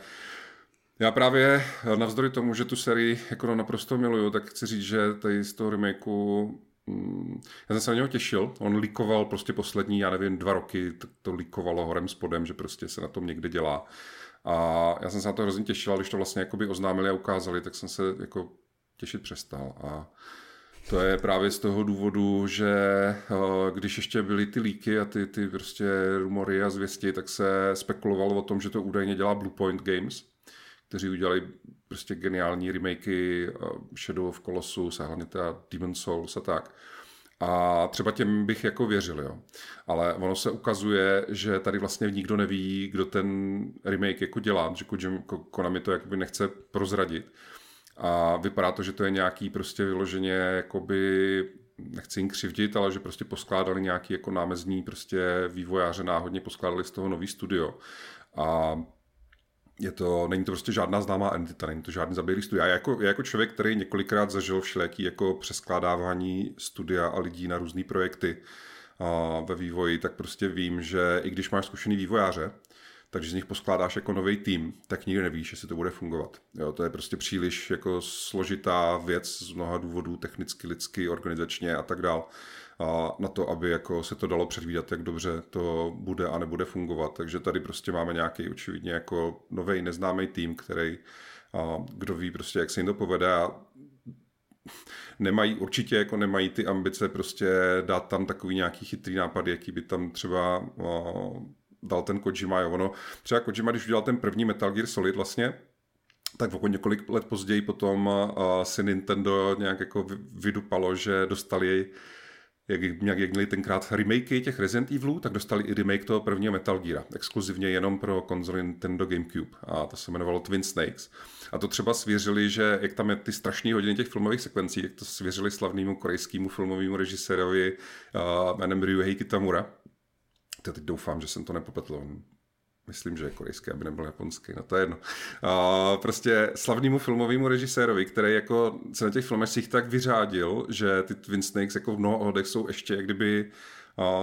já právě navzdory tomu, že tu sérii jako naprosto miluju, tak chci říct, že tady z toho remakeu já jsem se na něho těšil, on likoval prostě poslední, já nevím, dva roky, to, likovalo horem spodem, že prostě se na tom někde dělá. A já jsem se na to hrozně těšil, když to vlastně jakoby oznámili a ukázali, tak jsem se jako těšit přestal. A to je právě z toho důvodu, že eh, když ještě byly ty líky a ty, ty prostě rumory a zvěsti, tak se spekulovalo o tom, že to údajně dělá Bluepoint Games, kteří udělali prostě geniální remakey eh, Shadow of Colossus a hlavně teda Demon Souls a tak. A třeba těm bych jako věřil, jo. Ale ono se ukazuje, že tady vlastně nikdo neví, kdo ten remake jako dělá, že Konami to jakoby nechce prozradit. A vypadá to, že to je nějaký prostě vyloženě jakoby nechci jim křivdit, ale že prostě poskládali nějaký jako námezní prostě vývojáře náhodně poskládali z toho nový studio. A je to, není to prostě žádná známá entita, není to žádný zaběhlý studia. Já jako, já jako člověk, který několikrát zažil všelijaký jako přeskládávání studia a lidí na různé projekty a ve vývoji, tak prostě vím, že i když máš zkušený vývojáře, takže z nich poskládáš jako nový tým, tak nikdy nevíš, jestli to bude fungovat. Jo, to je prostě příliš jako složitá věc z mnoha důvodů, technicky, lidsky, organizačně a tak dál a na to, aby jako se to dalo předvídat, jak dobře to bude a nebude fungovat. Takže tady prostě máme nějaký očividně jako nový neznámý tým, který a kdo ví prostě, jak se jim to povede a nemají, určitě jako nemají ty ambice prostě dát tam takový nějaký chytrý nápad, jaký by tam třeba o, dal ten Kojima. Jo. Ono, třeba Kojima, když udělal ten první Metal Gear Solid vlastně, tak o několik let později potom uh, si Nintendo nějak jako vydupalo, že dostali jak, jak, jak měli tenkrát remakey těch Resident Evilů, tak dostali i remake toho prvního Metal Gear, exkluzivně jenom pro konzoli Nintendo GameCube a to se jmenovalo Twin Snakes. A to třeba svěřili, že jak tam je ty strašné hodiny těch filmových sekvencí, jak to svěřili slavnému korejskému filmovému režisérovi uh, jménem Ryuhei Kitamura. To teď doufám, že jsem to nepopletl. Myslím, že je korejský, aby nebyl japonský, no to je jedno. A prostě slavnému filmovému režisérovi, který jako se na těch filmech si tak vyřádil, že ty Twin Snakes jako v mnoha ohledech jsou ještě jak kdyby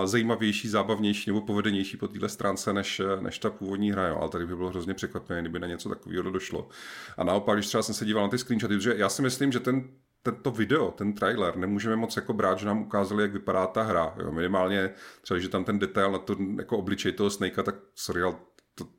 zajímavější, zábavnější nebo povedenější po téhle stránce než, než ta původní hra, jo. ale tady by bylo hrozně překvapené, kdyby na něco takového došlo. A naopak, když třeba jsem se díval na ty screenshoty, protože já si myslím, že ten tento video, ten trailer, nemůžeme moc jako brát, že nám ukázali, jak vypadá ta hra. Jo. Minimálně třeba, že tam ten detail na to jako obličej toho Snakea, tak sorry, ale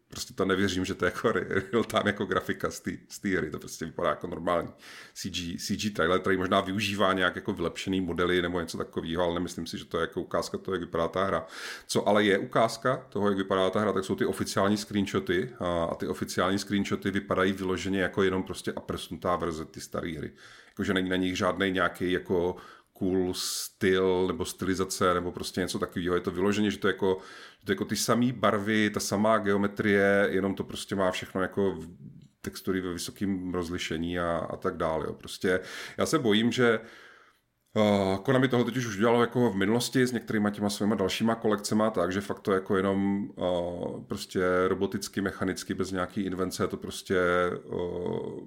prostě to nevěřím, že to je jako real time jako grafika z té hry, to prostě vypadá jako normální CG, CG trailer, který možná využívá nějak jako vylepšený modely nebo něco takového, ale nemyslím si, že to je jako ukázka toho, jak vypadá ta hra. Co ale je ukázka toho, jak vypadá ta hra, tak jsou ty oficiální screenshoty a, a ty oficiální screenshoty vypadají vyloženě jako jenom prostě aprsnutá verze ty staré hry. Jakože není na nich žádný nějaký jako cool styl nebo stylizace nebo prostě něco takového. Je to vyloženě, že to je jako, že to je jako ty samé barvy, ta samá geometrie, jenom to prostě má všechno jako textury ve vysokém rozlišení a, a tak dále. Jo. Prostě já se bojím, že Uh, Konami toho teď už udělalo jako v minulosti s některýma těma svýma dalšíma kolekcema, takže fakt to jako jenom uh, prostě roboticky, mechanicky, bez nějaký invence, to prostě uh,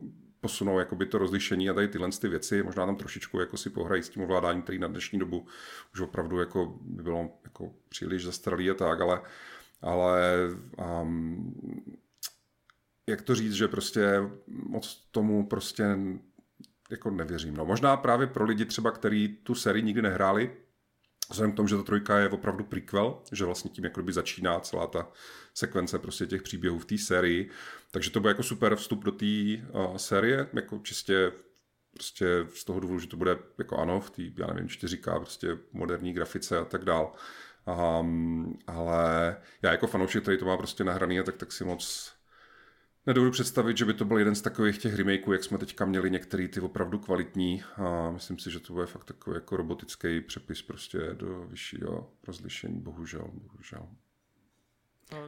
posunou jakoby to rozlišení a tady tyhle ty věci, možná tam trošičku jako si pohrají s tím ovládáním, který na dnešní dobu už opravdu jako by bylo jako příliš zastaralý a tak, ale, ale um, jak to říct, že prostě moc tomu prostě jako nevěřím. No, možná právě pro lidi třeba, kteří tu sérii nikdy nehráli, Vzhledem k tomu, že ta trojka je opravdu prequel, že vlastně tím jakoby začíná celá ta sekvence prostě těch příběhů v té sérii, takže to bude jako super vstup do té uh, série, jako čistě prostě z toho důvodu, že to bude jako ano, v té, já nevím, 4K, prostě moderní grafice a tak dál. Um, ale já jako fanoušek, který to má prostě nahraný, tak, tak si moc Nedovedu představit, že by to byl jeden z takových těch remakeů, jak jsme teďka měli některý ty opravdu kvalitní a myslím si, že to bude fakt takový jako robotický přepis prostě do vyššího rozlišení, bohužel, bohužel.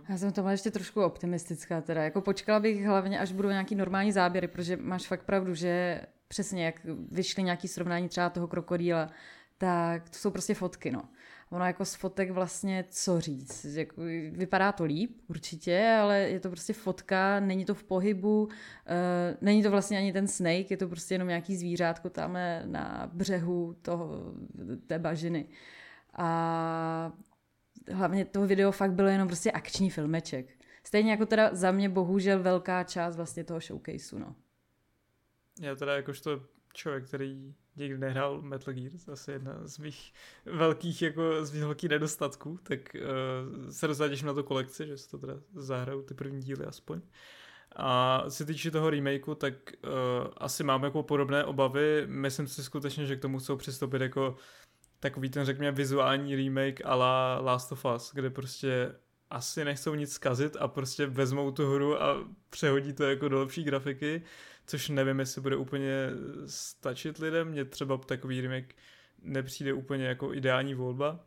Já jsem tomu ještě trošku optimistická teda. Jako počkala bych hlavně, až budou nějaký normální záběry, protože máš fakt pravdu, že přesně jak vyšly nějaký srovnání třeba toho krokodýla, tak to jsou prostě fotky, no ono jako z fotek vlastně co říct. Jako, vypadá to líp, určitě, ale je to prostě fotka, není to v pohybu, uh, není to vlastně ani ten snake, je to prostě jenom nějaký zvířátko tam na břehu toho, té bažiny. A hlavně to video fakt bylo jenom prostě akční filmeček. Stejně jako teda za mě bohužel velká část vlastně toho showcaseu, no. Já teda jakožto člověk, který nikdy nehrál Metal Gear, asi jedna z mých velkých, jako z mých velkých nedostatků, tak uh, se rozhodně na to kolekci, že se to teda zahrajou ty první díly aspoň. A se týče toho remakeu, tak uh, asi mám jako podobné obavy. Myslím si skutečně, že k tomu chcou přistoupit jako takový ten, řekněme, vizuální remake a la Last of Us, kde prostě asi nechcou nic zkazit a prostě vezmou tu hru a přehodí to jako do lepší grafiky což nevím, jestli bude úplně stačit lidem. Mně třeba takový remake nepřijde úplně jako ideální volba,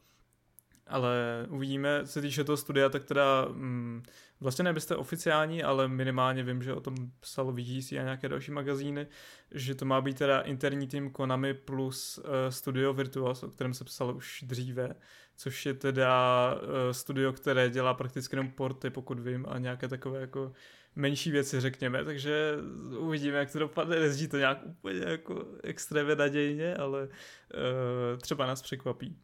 ale uvidíme. Co se týče toho studia, tak teda mm, vlastně nebyste oficiální, ale minimálně vím, že o tom psalo VGC a nějaké další magazíny, že to má být teda interní tým Konami plus uh, Studio Virtuos, o kterém se psalo už dříve, což je teda uh, studio, které dělá prakticky jenom porty, pokud vím, a nějaké takové jako menší věci, řekněme, takže uvidíme, jak to dopadne, nezdí to nějak úplně jako extrémně nadějně, ale uh, třeba nás překvapí.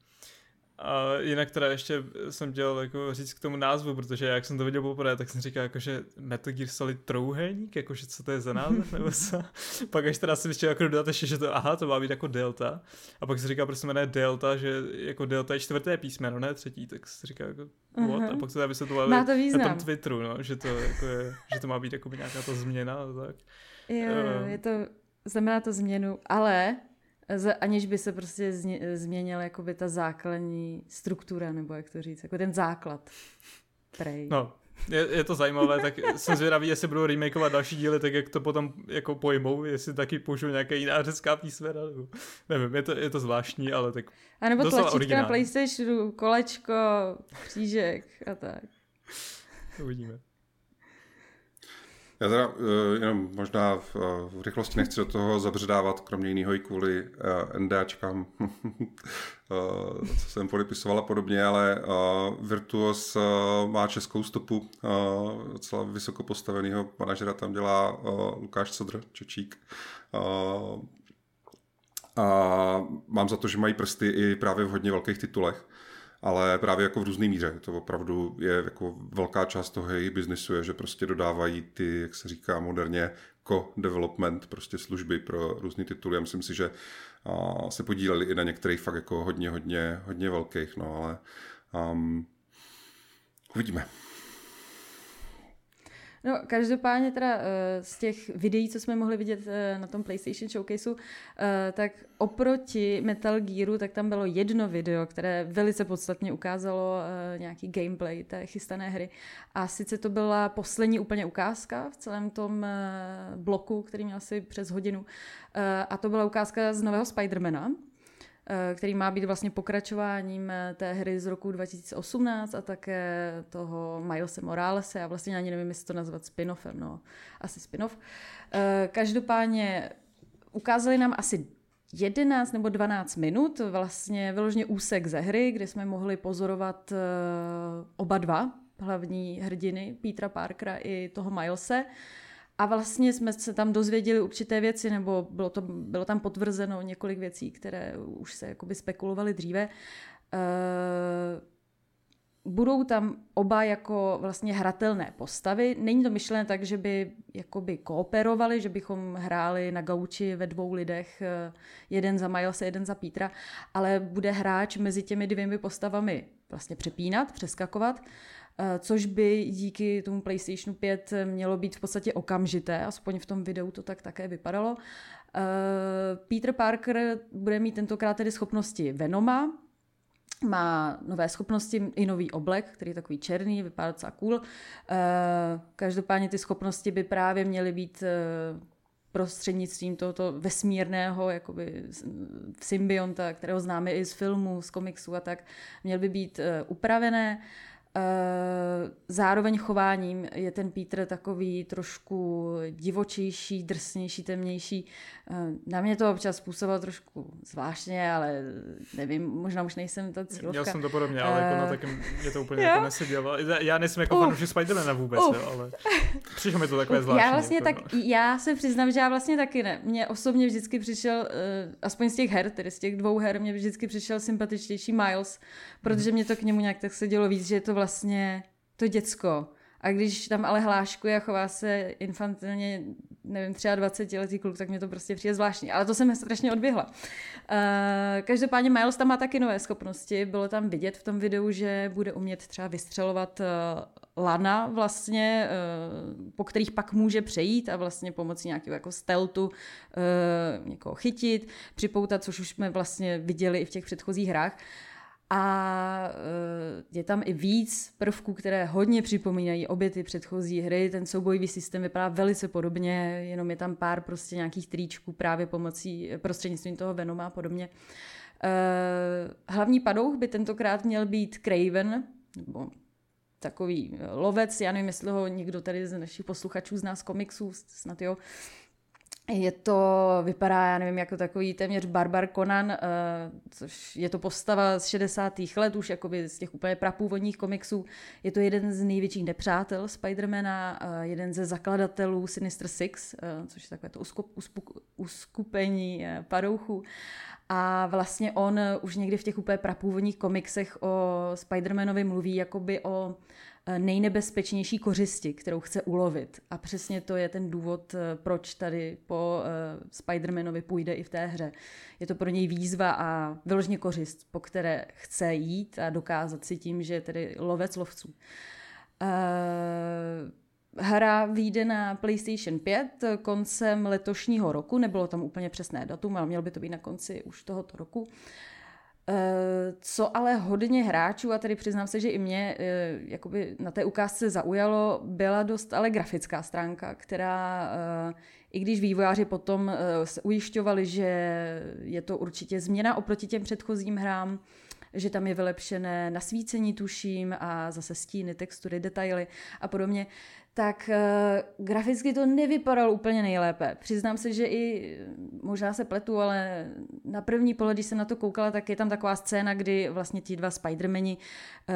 A jinak teda ještě jsem chtěl jako říct k tomu názvu, protože jak jsem to viděl poprvé, tak jsem říkal jako, že Metal Gear Solid trouhelník, jakože co to je za název, nebo <laughs> co. pak až teda si chtěl jako dodat ještě, že to, aha, to má být jako Delta. A pak si říkal, proč se jmenuje Delta, že jako Delta je čtvrté písmeno, ne třetí, tak si říkal jako, what? Uh-huh. A pak se to vysvětlovali to na tom Twitteru, no, že to, jako je, že to má být jako nějaká ta změna a tak. Jo, uh, je to, znamená to změnu, ale aniž by se prostě změnila jakoby ta základní struktura, nebo jak to říct, jako ten základ. Prej. No, je, je to zajímavé, tak jsem zvědavý, jestli budou remakeovat další díly, tak jak to potom jako pojmou, jestli taky použijou nějaké jiná řecká písmena, nebo nevím, je to, je to zvláštní, ale tak A nebo tlačítka originální. na PlayStationu, kolečko, křížek a tak. Uvidíme. Já teda uh, jenom možná v, uh, v rychlosti nechci do toho zabředávat, kromě jiného i kvůli uh, NDAčkám, <laughs> co jsem podepisoval a podobně, ale Virtuos má českou stopu, docela vysoko postaveného manažera tam dělá Lukáš Codr, Čečík. A mám za to, že mají prsty i právě v hodně velkých titulech ale právě jako v různé míře. To opravdu je jako velká část toho jejich biznisu, je, že prostě dodávají ty, jak se říká moderně, co-development, prostě služby pro různé tituly. Já myslím si, že se podíleli i na některých fakt jako hodně, hodně, hodně velkých, no ale um, uvidíme. No, každopádně teda eh, z těch videí, co jsme mohli vidět eh, na tom PlayStation Showcaseu, eh, tak oproti Metal Gearu, tak tam bylo jedno video, které velice podstatně ukázalo nějaký gameplay té chystané hry. A sice to byla poslední úplně ukázka v celém tom bloku, který měl asi přes hodinu. A to byla ukázka z nového Spidermana, který má být vlastně pokračováním eh, té hry z roku 2018 a také toho Milese Moralese. Já vlastně ani nevím, jestli to nazvat spin-offem, no asi spin-off. Eh, každopádně ukázali nám asi 11 nebo 12 minut, vlastně vyloženě úsek ze hry, kde jsme mohli pozorovat oba dva hlavní hrdiny, Petra Parkera i toho Milese. A vlastně jsme se tam dozvěděli určité věci, nebo bylo, to, bylo tam potvrzeno několik věcí, které už se jakoby spekulovaly dříve. Uh, budou tam oba jako vlastně hratelné postavy. Není to myšlené tak, že by jakoby kooperovali, že bychom hráli na gauči ve dvou lidech, eh, jeden za Milesa, jeden za Petra, ale bude hráč mezi těmi dvěmi postavami vlastně přepínat, přeskakovat. Eh, což by díky tomu PlayStationu 5 mělo být v podstatě okamžité, aspoň v tom videu to tak také vypadalo. Eh, Peter Parker bude mít tentokrát tedy schopnosti Venoma, má nové schopnosti i nový oblek, který je takový černý, vypadá docela cool. Eh, každopádně ty schopnosti by právě měly být prostřednictvím tohoto vesmírného jakoby symbionta, kterého známe i z filmů, z komiksů a tak, měl by být upravené. Eh, zároveň chováním je ten Peter takový trošku divočejší, drsnější, temnější. Eh, na mě to občas působilo trošku zvláštně, ale nevím, možná už nejsem ta cílovka. Měl jsem to podobně, ale uh, jako na eh, takém mě to úplně jako nesedělo. Já nejsem jako uh, fanoušek Spidermana vůbec, uh, jo, ale přišlo mi to takové uh, zvláštní. Já vlastně jako, tak, no. já se přiznám, že já vlastně taky ne. Mně osobně vždycky přišel, uh, aspoň z těch her, tedy z těch dvou her, mě vždycky přišel sympatičtější Miles, protože mě to k němu nějak tak sedělo víc, že je to vlastně to děcko. A když tam ale hláškuje a chová se infantilně, nevím, třeba 20 letý kluk, tak mě to prostě přijde zvláštní. Ale to jsem strašně odběhla. Uh, každopádně Miles tam má taky nové schopnosti. Bylo tam vidět v tom videu, že bude umět třeba vystřelovat uh, lana vlastně, uh, po kterých pak může přejít a vlastně pomocí nějakého jako steltu uh, někoho chytit, připoutat, což už jsme vlastně viděli i v těch předchozích hrách. Uh, a eh, je tam i víc prvků, které hodně připomínají obě ty předchozí hry. Ten soubojový systém vypadá velice podobně, jenom je tam pár prostě nějakých tričků právě pomocí, prostřednictvím toho Venoma a podobně. Eh, hlavní padouch by tentokrát měl být Craven, nebo takový lovec, já nevím, jestli ho někdo tady z našich posluchačů zná z komiksů, snad jo, je to, vypadá, já nevím, jako takový téměř Barbar Conan, uh, což je to postava z 60. let, už jakoby z těch úplně prapůvodních komiksů. Je to jeden z největších nepřátel Spidermana, uh, jeden ze zakladatelů Sinister Six, uh, což je takové to uskupení uh, padouchů. A vlastně on už někdy v těch úplně prapůvodních komiksech o Spidermanovi mluví jakoby o nejnebezpečnější kořisti, kterou chce ulovit. A přesně to je ten důvod, eh, proč tady po uh, Spider-Manovi půjde i v té hře. Je to pro něj výzva a vyložně kořist, po které chce jít a dokázat si tím, že je tedy lovec lovců. Uh, Hra vyjde na PlayStation 5 koncem letošního roku, nebylo tam úplně přesné datum, ale mělo by to být na konci už tohoto roku. Eh, co ale hodně hráčů, a tady přiznám se, že i mě eh, jakoby na té ukázce zaujalo, byla dost ale grafická stránka, která eh, i když vývojáři potom se ujišťovali, že je to určitě změna oproti těm předchozím hrám, že tam je vylepšené nasvícení, tuším, a zase stíny, textury, detaily a podobně, tak uh, graficky to nevypadalo úplně nejlépe. Přiznám se, že i možná se pletu, ale na první pohled, když jsem na to koukala, tak je tam taková scéna, kdy vlastně ti dva Spidermani uh,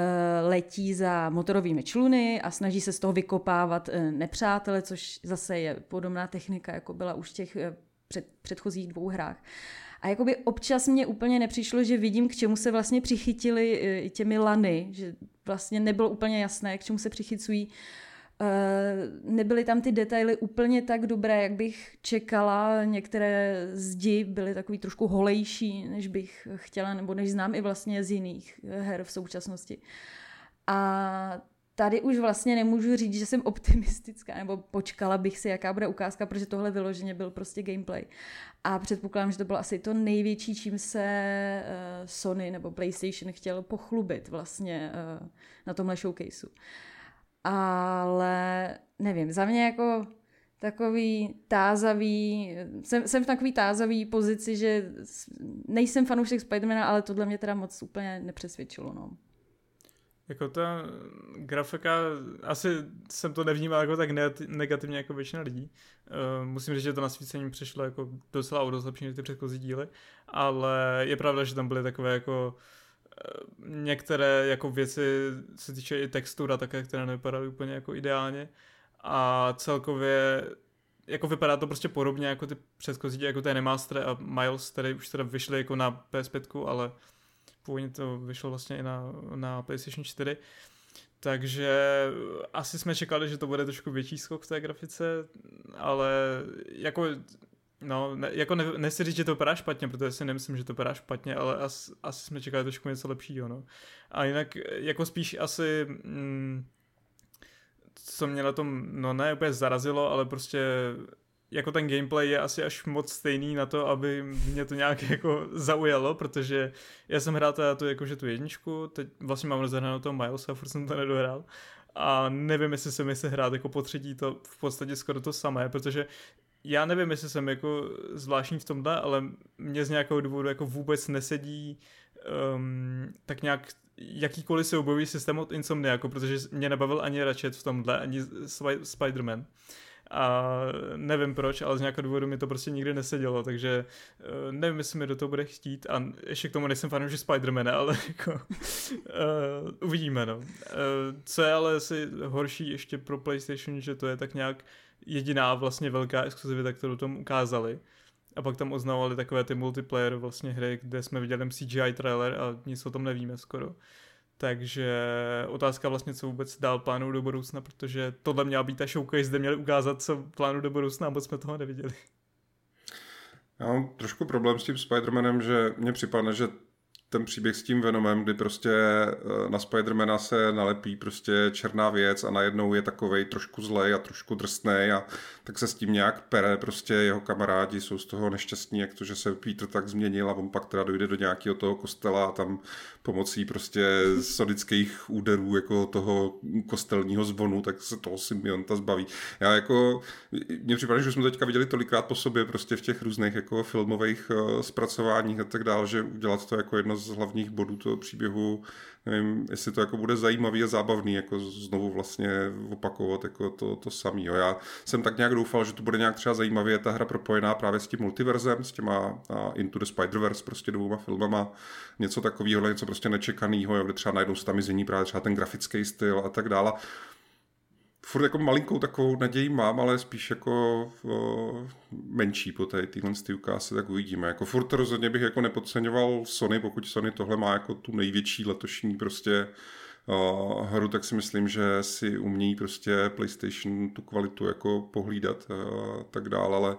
letí za motorovými čluny a snaží se z toho vykopávat uh, nepřátele, což zase je podobná technika, jako byla už v těch uh, před, předchozích dvou hrách. A jakoby občas mě úplně nepřišlo, že vidím, k čemu se vlastně přichytili těmi lany, že vlastně nebylo úplně jasné, k čemu se přichycují. Uh, nebyly tam ty detaily úplně tak dobré, jak bych čekala. Některé zdi byly takový trošku holejší, než bych chtěla, nebo než znám i vlastně z jiných her v současnosti. A tady už vlastně nemůžu říct, že jsem <laughs> optimistická, nebo počkala bych si, jaká bude ukázka, protože tohle vyloženě byl prostě gameplay. A předpokládám, že to bylo asi to největší, čím se uh, Sony nebo PlayStation chtěl pochlubit vlastně uh, na tomhle showcaseu. Ale nevím, za mě jako takový tázavý, jsem, jsem v takový tázavý pozici, že nejsem fanoušek Spidermana, ale tohle mě teda moc úplně nepřesvědčilo, no. Jako ta grafika, asi jsem to nevnímal jako tak negativně jako většina lidí. Uh, musím říct, že to nasvícení přišlo jako docela o dost ty předchozí díly, ale je pravda, že tam byly takové jako uh, některé jako věci se týče i textura také, které nevypadaly úplně jako ideálně a celkově jako vypadá to prostě podobně jako ty předchozí, jako ten Remaster a Miles, které už teda vyšly jako na PS5, ale původně to vyšlo vlastně i na, na PlayStation 4. Takže asi jsme čekali, že to bude trošku větší skok v té grafice, ale jako No, ne, jako ne, nechci říct, že to vypadá špatně, protože si nemyslím, že to vypadá špatně, ale as, asi jsme čekali trošku něco lepšího, no. A jinak jako spíš asi mm, co mě na tom, no ne úplně zarazilo, ale prostě jako ten gameplay je asi až moc stejný na to, aby mě to nějak <laughs> jako zaujalo, protože já jsem hrál teda tu, jakože tu jedničku, teď vlastně mám rozehranou toho Miles a furt jsem to nedohrál a nevím, jestli se mi se hrát jako po třetí to v podstatě skoro to samé, protože já nevím, jestli jsem jako zvláštní v tomhle, ale mě z nějakého důvodu jako vůbec nesedí um, tak nějak jakýkoliv objeví systém od Insomniaku, protože mě nebavil ani Ratchet v tomhle, ani Spider-Man. A nevím proč, ale z nějakého důvodu mi to prostě nikdy nesedělo, takže uh, nevím, jestli mi do toho bude chtít a ještě k tomu nejsem fanoušek Spidermana, ale <laughs> jako uh, uvidíme, no. Uh, co je ale asi horší ještě pro PlayStation, že to je tak nějak jediná vlastně velká exkluzivita, kterou tomu ukázali. A pak tam oznamovali takové ty multiplayer vlastně hry, kde jsme viděli CGI trailer a nic o tom nevíme skoro. Takže otázka vlastně, co vůbec dál plánují do budoucna, protože tohle měla být ta showcase, kde měli ukázat, co plánují do budoucna a moc jsme toho neviděli. Já mám trošku problém s tím Spider-Manem, že mně připadne, že ten příběh s tím Venomem, kdy prostě eh, na Spidermana se nalepí prostě černá věc a najednou je takovej trošku zlej a trošku drsný a tak se s tím nějak pere, prostě jeho kamarádi jsou z toho nešťastní, jak to, že se Peter tak změnil a on pak teda dojde do nějakého toho kostela a tam pomocí prostě sodických úderů jako toho kostelního zvonu, tak se toho symbionta zbaví. Já jako, mně připadá, že jsme teďka viděli tolikrát po sobě prostě v těch různých jako filmových uh, zpracováních a tak dále, že udělat to jako jedno z hlavních bodů toho příběhu nevím, jestli to jako bude zajímavý a zábavný, jako znovu vlastně opakovat jako to, to samý. Jo. Já jsem tak nějak doufal, že to bude nějak třeba zajímavě ta hra propojená právě s tím multiverzem, s těma a Into the Spider-Verse, prostě dvouma filmama, něco takového, něco prostě nečekaného, kde třeba najednou se tam změní právě třeba ten grafický styl a tak dále furt jako malinkou takovou naději mám, ale spíš jako o, menší po té týhle ukázce, tak uvidíme. Jako furt rozhodně bych jako nepodceňoval Sony, pokud Sony tohle má jako tu největší letošní prostě o, hru, tak si myslím, že si umějí prostě PlayStation tu kvalitu jako pohlídat a tak dále, ale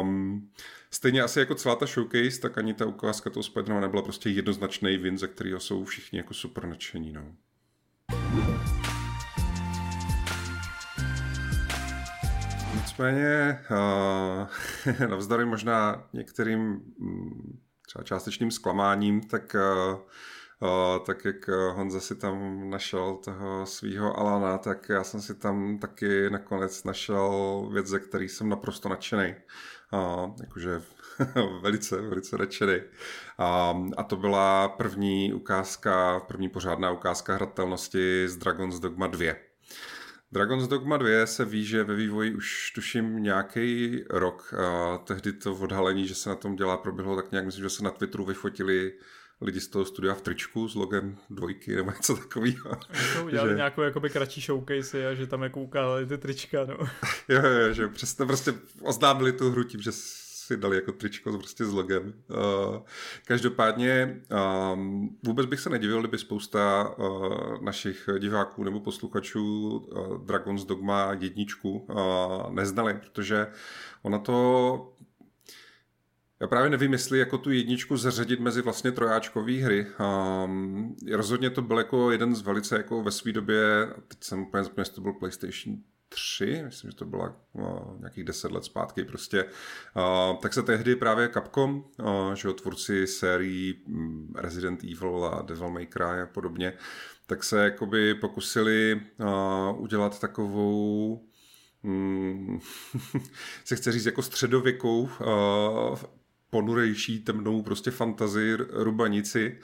um, Stejně asi jako celá ta showcase, tak ani ta ukázka toho Spidermana nebyla prostě jednoznačný win, ze kterého jsou všichni jako super nadšení. No. Nicméně, uh, <laughs> navzdory možná některým mm, třeba částečným zklamáním, tak, uh, uh, tak jak Honza si tam našel toho svého Alana, tak já jsem si tam taky nakonec našel věc, ze který jsem naprosto nadšený. Uh, jakože <laughs> velice, velice nadšený. Um, a to byla první ukázka, první pořádná ukázka hratelnosti z Dragon's Dogma 2. Dragon's Dogma 2 se ví, že ve vývoji už tuším nějaký rok. A tehdy to odhalení, že se na tom dělá, proběhlo tak nějak, myslím, že se na Twitteru vyfotili lidi z toho studia v tričku s logem dvojky nebo něco takového. Udělali <laughs> že... nějakou jakoby kratší showcase a že tam jako ukázali ty trička, no. <laughs> jo, jo, že přesně prostě oznámili tu hru tím, že si dali jako tričko prostě s logem. Uh, každopádně um, vůbec bych se nedivil, kdyby spousta uh, našich diváků nebo posluchačů uh, Dragon's Dogma jedničku neznali, protože ona to Já právě nevím, jestli jako tu jedničku zařadit mezi vlastně trojáčkové hry. Um, rozhodně to byl jako jeden z velice jako ve své době, teď jsem úplně zapomněl, to byl PlayStation 3, myslím, že to byla no, nějakých deset let zpátky prostě, uh, tak se tehdy právě Capcom, uh, že tvůrci sérií mm, Resident Evil a Devil May Cry a podobně, tak se jakoby pokusili uh, udělat takovou hmm, <laughs> se chce říct jako středověkou uh, ponurejší temnou prostě fantazii rubanici.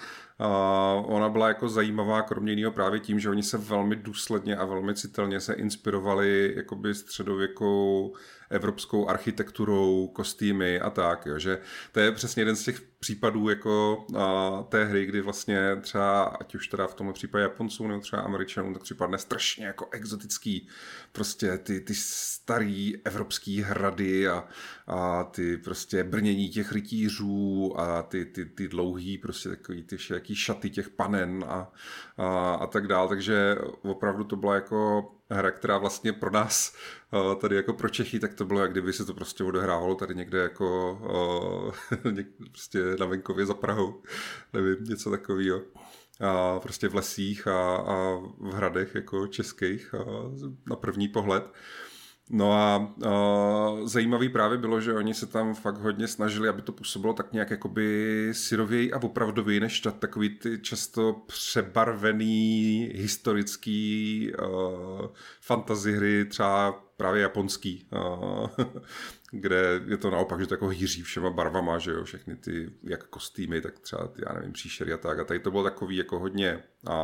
Ona byla jako zajímavá, kromě jiného právě tím, že oni se velmi důsledně a velmi citelně se inspirovali jakoby středověkou evropskou architekturou, kostýmy a tak, jo, že to je přesně jeden z těch případů jako a, té hry, kdy vlastně třeba, ať už teda v tomhle případě Japonců nebo třeba Američanů, tak připadne strašně jako exotický prostě ty, ty starý evropský hrady a, a ty prostě brnění těch rytířů a ty, ty, ty dlouhý prostě takový ty všelijaký šaty těch panen a, a, a tak dál, takže opravdu to byla jako hra, která vlastně pro nás tady jako pro Čechy, tak to bylo, jak kdyby se to prostě odehrávalo tady někde jako <laughs> prostě na venkově za Prahou, nevím, něco takového. A prostě v lesích a, a v hradech jako českých a na první pohled. No a uh, zajímavý právě bylo, že oni se tam fakt hodně snažili, aby to působilo tak nějak jakoby syrověji a opravdový, než takový ty často přebarvený historický uh, fantasy hry, třeba právě japonský, uh, <laughs> kde je to naopak, že to jako hýří všema barvama, že jo, všechny ty, jak kostýmy, tak třeba, ty, já nevím, příšery a tak. A tady to bylo takový jako hodně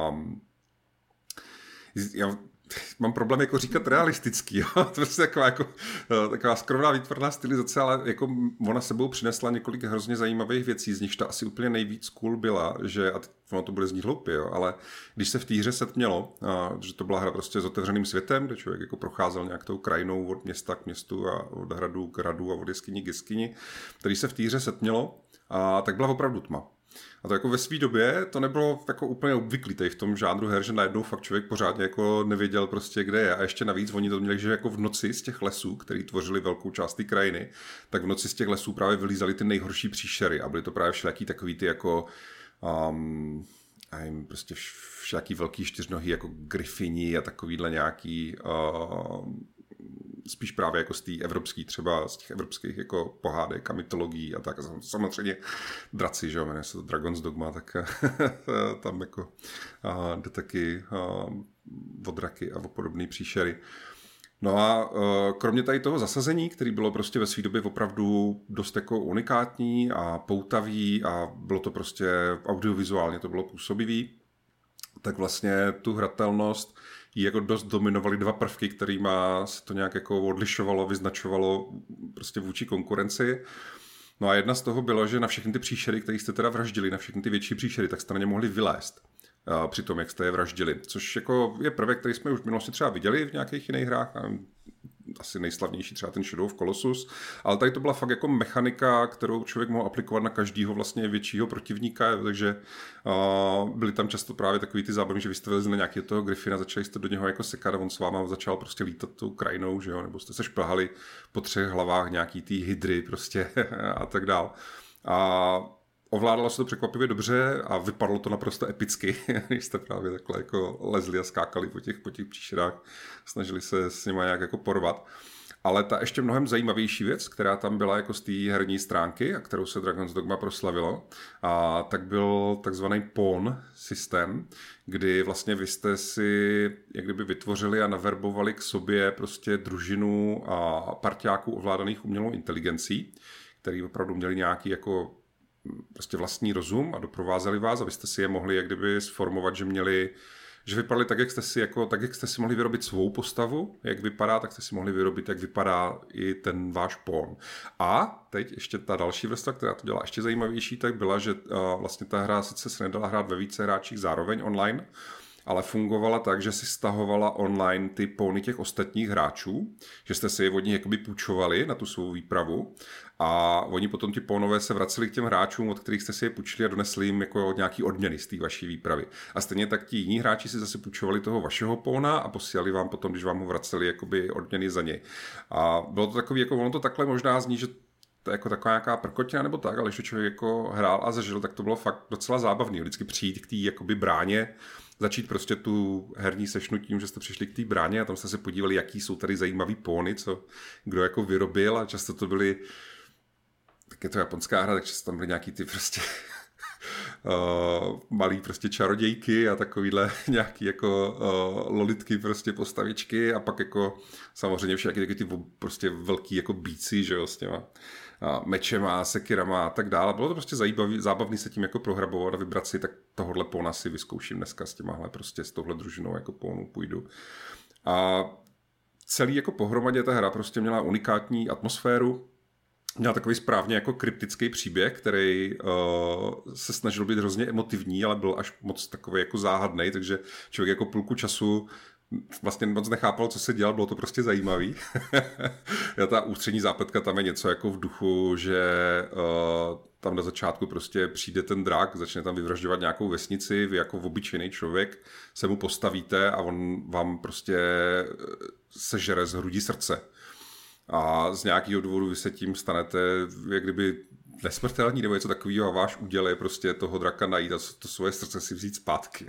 um, já mám problém jako říkat realistický, jo? <laughs> to je prostě taková, jako, eh, taková skromná výtvarná stylizace, ale jako ona sebou přinesla několik hrozně zajímavých věcí, z nichž ta asi úplně nejvíc cool byla, že, a ono to bude znít hloupě, jo, ale když se v té hře setmělo, a, že to byla hra prostě s otevřeným světem, kde člověk jako procházel nějak tou krajinou od města k městu a od hradu k hradu a od jeskyni k jeskyni, který se v té hře setmělo, a tak byla opravdu tma. A to jako ve své době to nebylo jako úplně obvyklý tady v tom žánru her, že najednou fakt člověk pořádně jako nevěděl prostě, kde je. A ještě navíc oni to měli, že jako v noci z těch lesů, který tvořili velkou část té krajiny, tak v noci z těch lesů právě vylízali ty nejhorší příšery a byly to právě všelijaký takový ty jako um, a jim prostě všaký velký čtyřnohy jako grifini a takovýhle nějaký uh, spíš právě jako z té evropské, třeba z těch evropských jako pohádek a mytologií a tak. Samozřejmě draci, že jo, jmenuje se to Dragon's Dogma, tak <laughs> tam jako a, jde taky a, o draky a o podobné příšery. No a kromě tady toho zasazení, který bylo prostě ve své době opravdu dost jako unikátní a poutavý a bylo to prostě audiovizuálně to bylo působivý, tak vlastně tu hratelnost jí jako dost dominovaly dva prvky, kterými se to nějak jako odlišovalo, vyznačovalo prostě vůči konkurenci. No a jedna z toho bylo, že na všechny ty příšery, které jste teda vraždili, na všechny ty větší příšery, tak jste na ně mohli vylézt při tom, jak jste je vraždili. Což jako je prvek, který jsme už v minulosti třeba viděli v nějakých jiných hrách asi nejslavnější třeba ten Shadow of Colossus, ale tady to byla fakt jako mechanika, kterou člověk mohl aplikovat na každého vlastně většího protivníka, takže uh, byly tam často právě takový ty zábavy, že vy jste na nějakého toho Griffina, začali jste do něho jako sekat a on s váma začal prostě lítat tou krajinou, že jo, nebo jste se šplhali po třech hlavách nějaký ty hydry prostě <laughs> a tak dál. A ovládalo se to překvapivě dobře a vypadalo to naprosto epicky, <laughs> když jste právě takhle jako lezli a skákali po těch, po těch příšerách, snažili se s nimi nějak jako porvat. Ale ta ještě mnohem zajímavější věc, která tam byla jako z té herní stránky a kterou se Dragon's Dogma proslavilo, a tak byl takzvaný pawn systém, kdy vlastně vy jste si jak kdyby vytvořili a naverbovali k sobě prostě družinu a partiáků ovládaných umělou inteligencí, který opravdu měli nějaký jako prostě vlastní rozum a doprovázeli vás, abyste si je mohli jak kdyby sformovat, že měli že vypadali tak, jak jste si, jako, tak, jak jste si mohli vyrobit svou postavu, jak vypadá, tak jste si mohli vyrobit, jak vypadá i ten váš pon. A teď ještě ta další vrstva, která to dělá ještě zajímavější, tak byla, že uh, vlastně ta hra sice se nedala hrát ve více hráčích zároveň online, ale fungovala tak, že si stahovala online ty pony těch ostatních hráčů, že jste si je od nich jakoby půjčovali na tu svou výpravu a oni potom ti pónové se vraceli k těm hráčům, od kterých jste si je půjčili a donesli jim jako nějaký odměny z té vaší výpravy. A stejně tak ti jiní hráči si zase půjčovali toho vašeho póna a posílali vám potom, když vám ho vraceli jakoby odměny za něj. A bylo to takový, jako ono to takhle možná zní, že to jako taková nějaká prkotina nebo tak, ale když to člověk jako hrál a zažil, tak to bylo fakt docela zábavný. Vždycky přijít k té jakoby bráně, začít prostě tu herní sešnu tím, že jste přišli k té bráně a tam jste se podívali, jaký jsou tady zajímavý póny, co kdo jako vyrobil a často to byly tak je to japonská hra, takže tam byly nějaký ty prostě uh, <laughs> malý prostě čarodějky a takovýhle <laughs> nějaký jako uh, lolitky prostě postavičky a pak jako samozřejmě všechny ty prostě velký jako bíci, že jo, s těma mečema, sekirama a tak dále. Bylo to prostě zajímavý, zábavný se tím jako prohrabovat a vybrat si, tak tohohle póna si vyzkouším dneska s těmahle prostě s touhle družinou jako pónu půjdu. A celý jako pohromadě ta hra prostě měla unikátní atmosféru, měla takový správně jako kryptický příběh, který uh, se snažil být hrozně emotivní, ale byl až moc takový jako záhadný, takže člověk jako půlku času vlastně moc nechápal, co se dělal, bylo to prostě zajímavý. <laughs> Já ta ústřední zápletka tam je něco jako v duchu, že uh, tam na začátku prostě přijde ten drak, začne tam vyvražďovat nějakou vesnici, vy jako obyčejný člověk se mu postavíte a on vám prostě sežere z hrudí srdce a z nějakého důvodu vy se tím stanete, jak kdyby nesmrtelný nebo něco takového a váš úděl je prostě toho draka najít a to svoje srdce si vzít zpátky.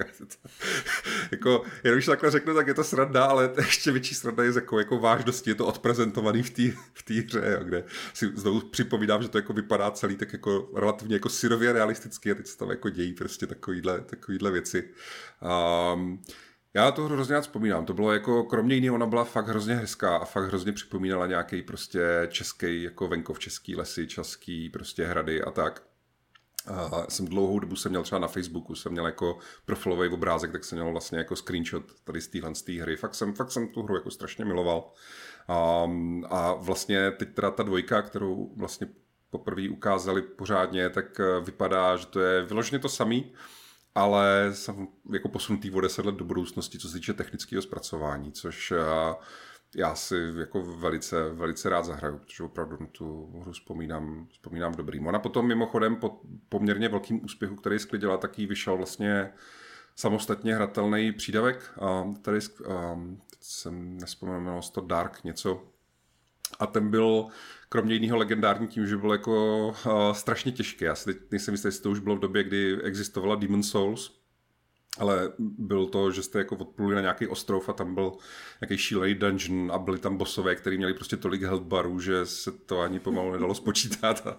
<laughs> jako, jenom když takhle řeknu, tak je to sranda, ale <laughs> ještě větší sranda je jako, jako váš dosti je to odprezentovaný v té v hře, jo, kde si znovu připomínám, že to jako vypadá celý tak jako relativně jako syrově realisticky a teď se tam jako dějí prostě takovýhle, takovýhle věci. Um, já to hrozně rád vzpomínám. To bylo jako, kromě jiného, ona byla fakt hrozně hezká a fakt hrozně připomínala nějaký prostě český, jako venkov, český lesy, český prostě hrady a tak. A jsem dlouhou dobu jsem měl třeba na Facebooku, jsem měl jako profilový obrázek, tak jsem měl vlastně jako screenshot tady z téhle z té hry. Fakt jsem, fakt jsem tu hru jako strašně miloval. A, a vlastně teď teda ta dvojka, kterou vlastně poprvé ukázali pořádně, tak vypadá, že to je vyloženě to samý, ale jsem jako posunutý o 10 let do budoucnosti, co se týče technického zpracování, což já, eh, já si jako velice, velice rád zahraju, protože opravdu na tu hru vzpomínám, vzpomínám dobrý. Ona potom mimochodem po poměrně velkým úspěchu, který sklidila, taky vyšel vlastně samostatně hratelný přídavek. A tady teď jsem nespomněl, to Dark něco. A ten byl kromě jiného legendární tím, že byl jako uh, strašně těžký. Já si teď nejsem jistý, jestli to už bylo v době, kdy existovala Demon Souls, ale byl to, že jste jako odpluli na nějaký ostrov a tam byl nějaký šílený dungeon a byli tam bosové, kteří měli prostě tolik health barů, že se to ani pomalu nedalo spočítat a,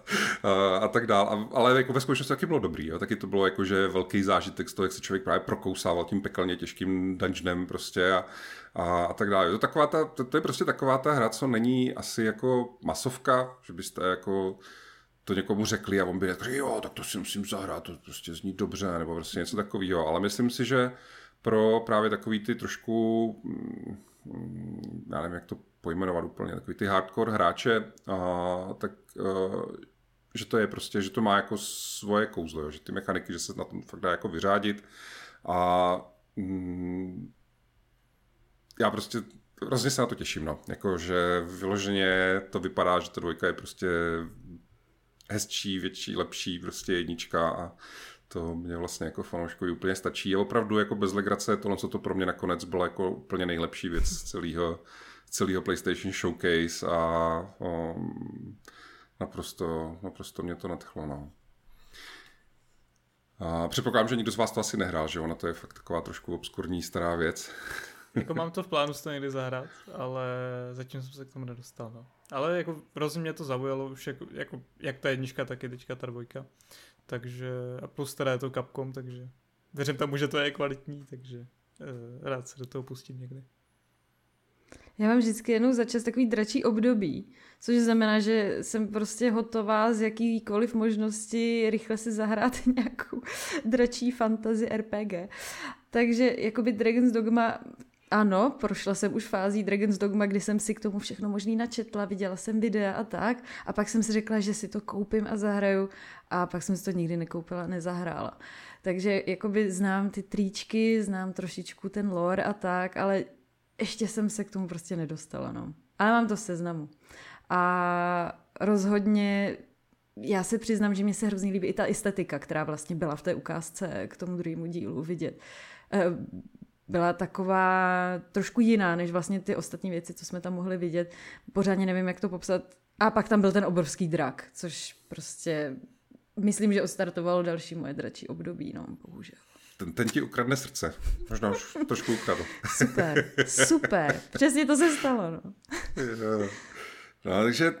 a, a tak dál. A, ale jako ve skutečnosti taky bylo dobrý. Jo. Taky to bylo jako, že velký zážitek z toho, jak se člověk právě prokousával tím pekelně těžkým dungeonem prostě a, a, a tak dále. To, taková ta, to, to, je prostě taková ta hra, co není asi jako masovka, že byste jako to někomu řekli a on by řekl, jo, tak to si musím zahrát, to prostě zní dobře, nebo prostě něco takového. Ale myslím si, že pro právě takový ty trošku, mm, já nevím, jak to pojmenovat úplně, takový ty hardcore hráče, a, tak a, že to je prostě, že to má jako svoje kouzlo, jo, že ty mechaniky, že se na tom fakt dá jako vyřádit a mm, já prostě hrozně se na to těším, no. Jako, že vyloženě to vypadá, že ta dvojka je prostě hezčí, větší, lepší, prostě jednička a to mě vlastně jako fanouškovi úplně stačí. A opravdu jako bez legrace tohle, co to pro mě nakonec bylo jako úplně nejlepší věc celého, celého PlayStation Showcase a um, naprosto, naprosto mě to nadchlo. No. A předpokládám, že nikdo z vás to asi nehrál, že ona to je fakt taková trošku obskurní stará věc. Jako mám to v plánu to někdy zahrát, ale zatím jsem se k tomu nedostal. No. Ale jako hrozně mě to zaujalo už jako, jako, jak ta jednička, tak i teďka ta dvojka. Takže, a plus teda je to Capcom, takže věřím tomu, že to je kvalitní, takže uh, rád se do toho pustím někdy. Já mám vždycky jednou za čas takový dračí období, což znamená, že jsem prostě hotová z jakýkoliv možnosti rychle si zahrát <laughs> nějakou dračí fantasy RPG. Takže jakoby Dragon's Dogma ano, prošla jsem už fází Dragon's Dogma, kdy jsem si k tomu všechno možný načetla, viděla jsem videa a tak. A pak jsem si řekla, že si to koupím a zahraju. A pak jsem si to nikdy nekoupila, nezahrála. Takže jakoby znám ty tričky, znám trošičku ten lore a tak, ale ještě jsem se k tomu prostě nedostala, no. Ale mám to seznamu. A rozhodně já se přiznám, že mi se hrozně líbí i ta estetika, která vlastně byla v té ukázce k tomu druhému dílu vidět. Byla taková trošku jiná, než vlastně ty ostatní věci, co jsme tam mohli vidět. Pořádně nevím, jak to popsat. A pak tam byl ten obrovský drak, což prostě myslím, že ostartovalo další moje dračí období, no, bohužel. Ten, ten ti ukradne srdce. Možná už trošku ukradl. Super, super. Přesně to se stalo, no. no takže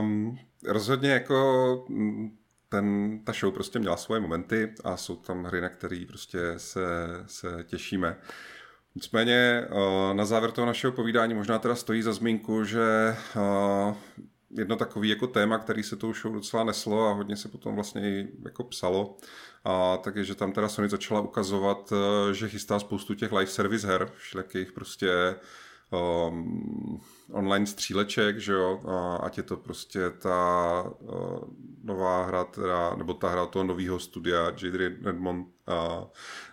um, rozhodně jako mm, ten, ta show prostě měla svoje momenty a jsou tam hry, na které prostě se, se těšíme. Nicméně na závěr toho našeho povídání možná teda stojí za zmínku, že jedno takový jako téma, který se tou show docela neslo a hodně se potom vlastně i jako psalo, a tak je, že tam teda Sony začala ukazovat, že chystá spoustu těch live service her, všelijakých prostě um, online stříleček, že jo, ať je to prostě ta uh, nová hra, teda, nebo ta hra toho nového studia Jade Redmond, uh,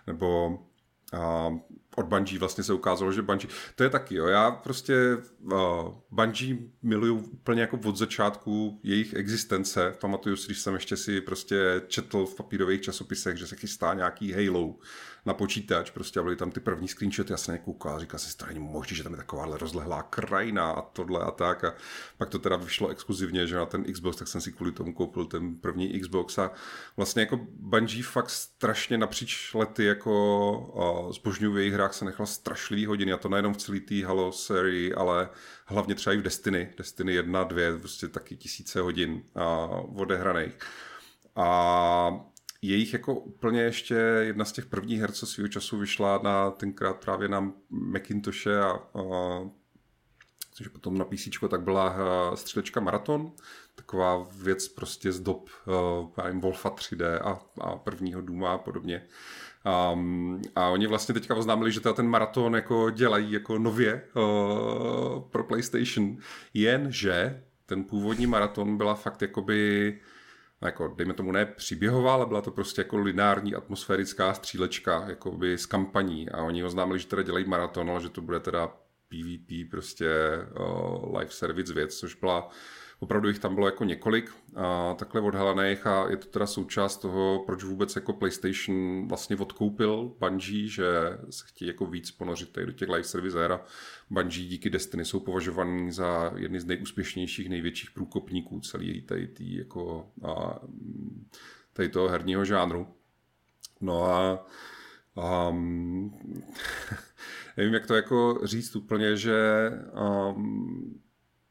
nebo uh, od Bungie vlastně se ukázalo, že Bungie, to je taky, jo, já prostě uh, Bungie miluju úplně jako od začátku jejich existence, pamatuju si, když jsem ještě si prostě četl v papírových časopisech, že se chystá nějaký Halo, na počítač, prostě a byly tam ty první screenshoty, já jsem koukal a říkal si, to není možné, že tam je takováhle rozlehlá krajina a tohle a tak. A pak to teda vyšlo exkluzivně, že na ten Xbox, tak jsem si kvůli tomu koupil ten první Xbox. A vlastně jako Bungie fakt strašně napříč lety jako zbožňuji v jejich hrách se nechal strašlivý hodiny a to nejenom v celé té Halo sérii, ale hlavně třeba i v Destiny, Destiny 1, 2, prostě taky tisíce hodin a odehraných. A jejich jako úplně ještě jedna z těch prvních her, co svýho času vyšla na tenkrát právě na Macintoshe a, a což potom na PC, tak byla střílečka Marathon, taková věc prostě z dob uh, Wolfa 3D a, a prvního Duma a podobně. Um, a oni vlastně teďka oznámili, že ten maraton jako dělají jako nově uh, pro PlayStation, jenže ten původní maraton byla fakt jakoby jako, dejme tomu ne příběhová, ale byla to prostě jako lineární atmosférická střílečka, jako by s kampaní. A oni oznámili, že teda dělají maraton, ale že to bude teda PvP, prostě uh, live service věc, což byla Opravdu jich tam bylo jako několik a takhle odhalených a je to teda součást toho, proč vůbec jako PlayStation vlastně odkoupil Bungie, že se chtějí jako víc ponořit tady do těch live service her a Bungie díky Destiny jsou považovaný za jedny z nejúspěšnějších, největších průkopníků celý tady, tý, jako, a, tady toho herního žánru. No a um, <laughs> nevím, jak to jako říct úplně, že um,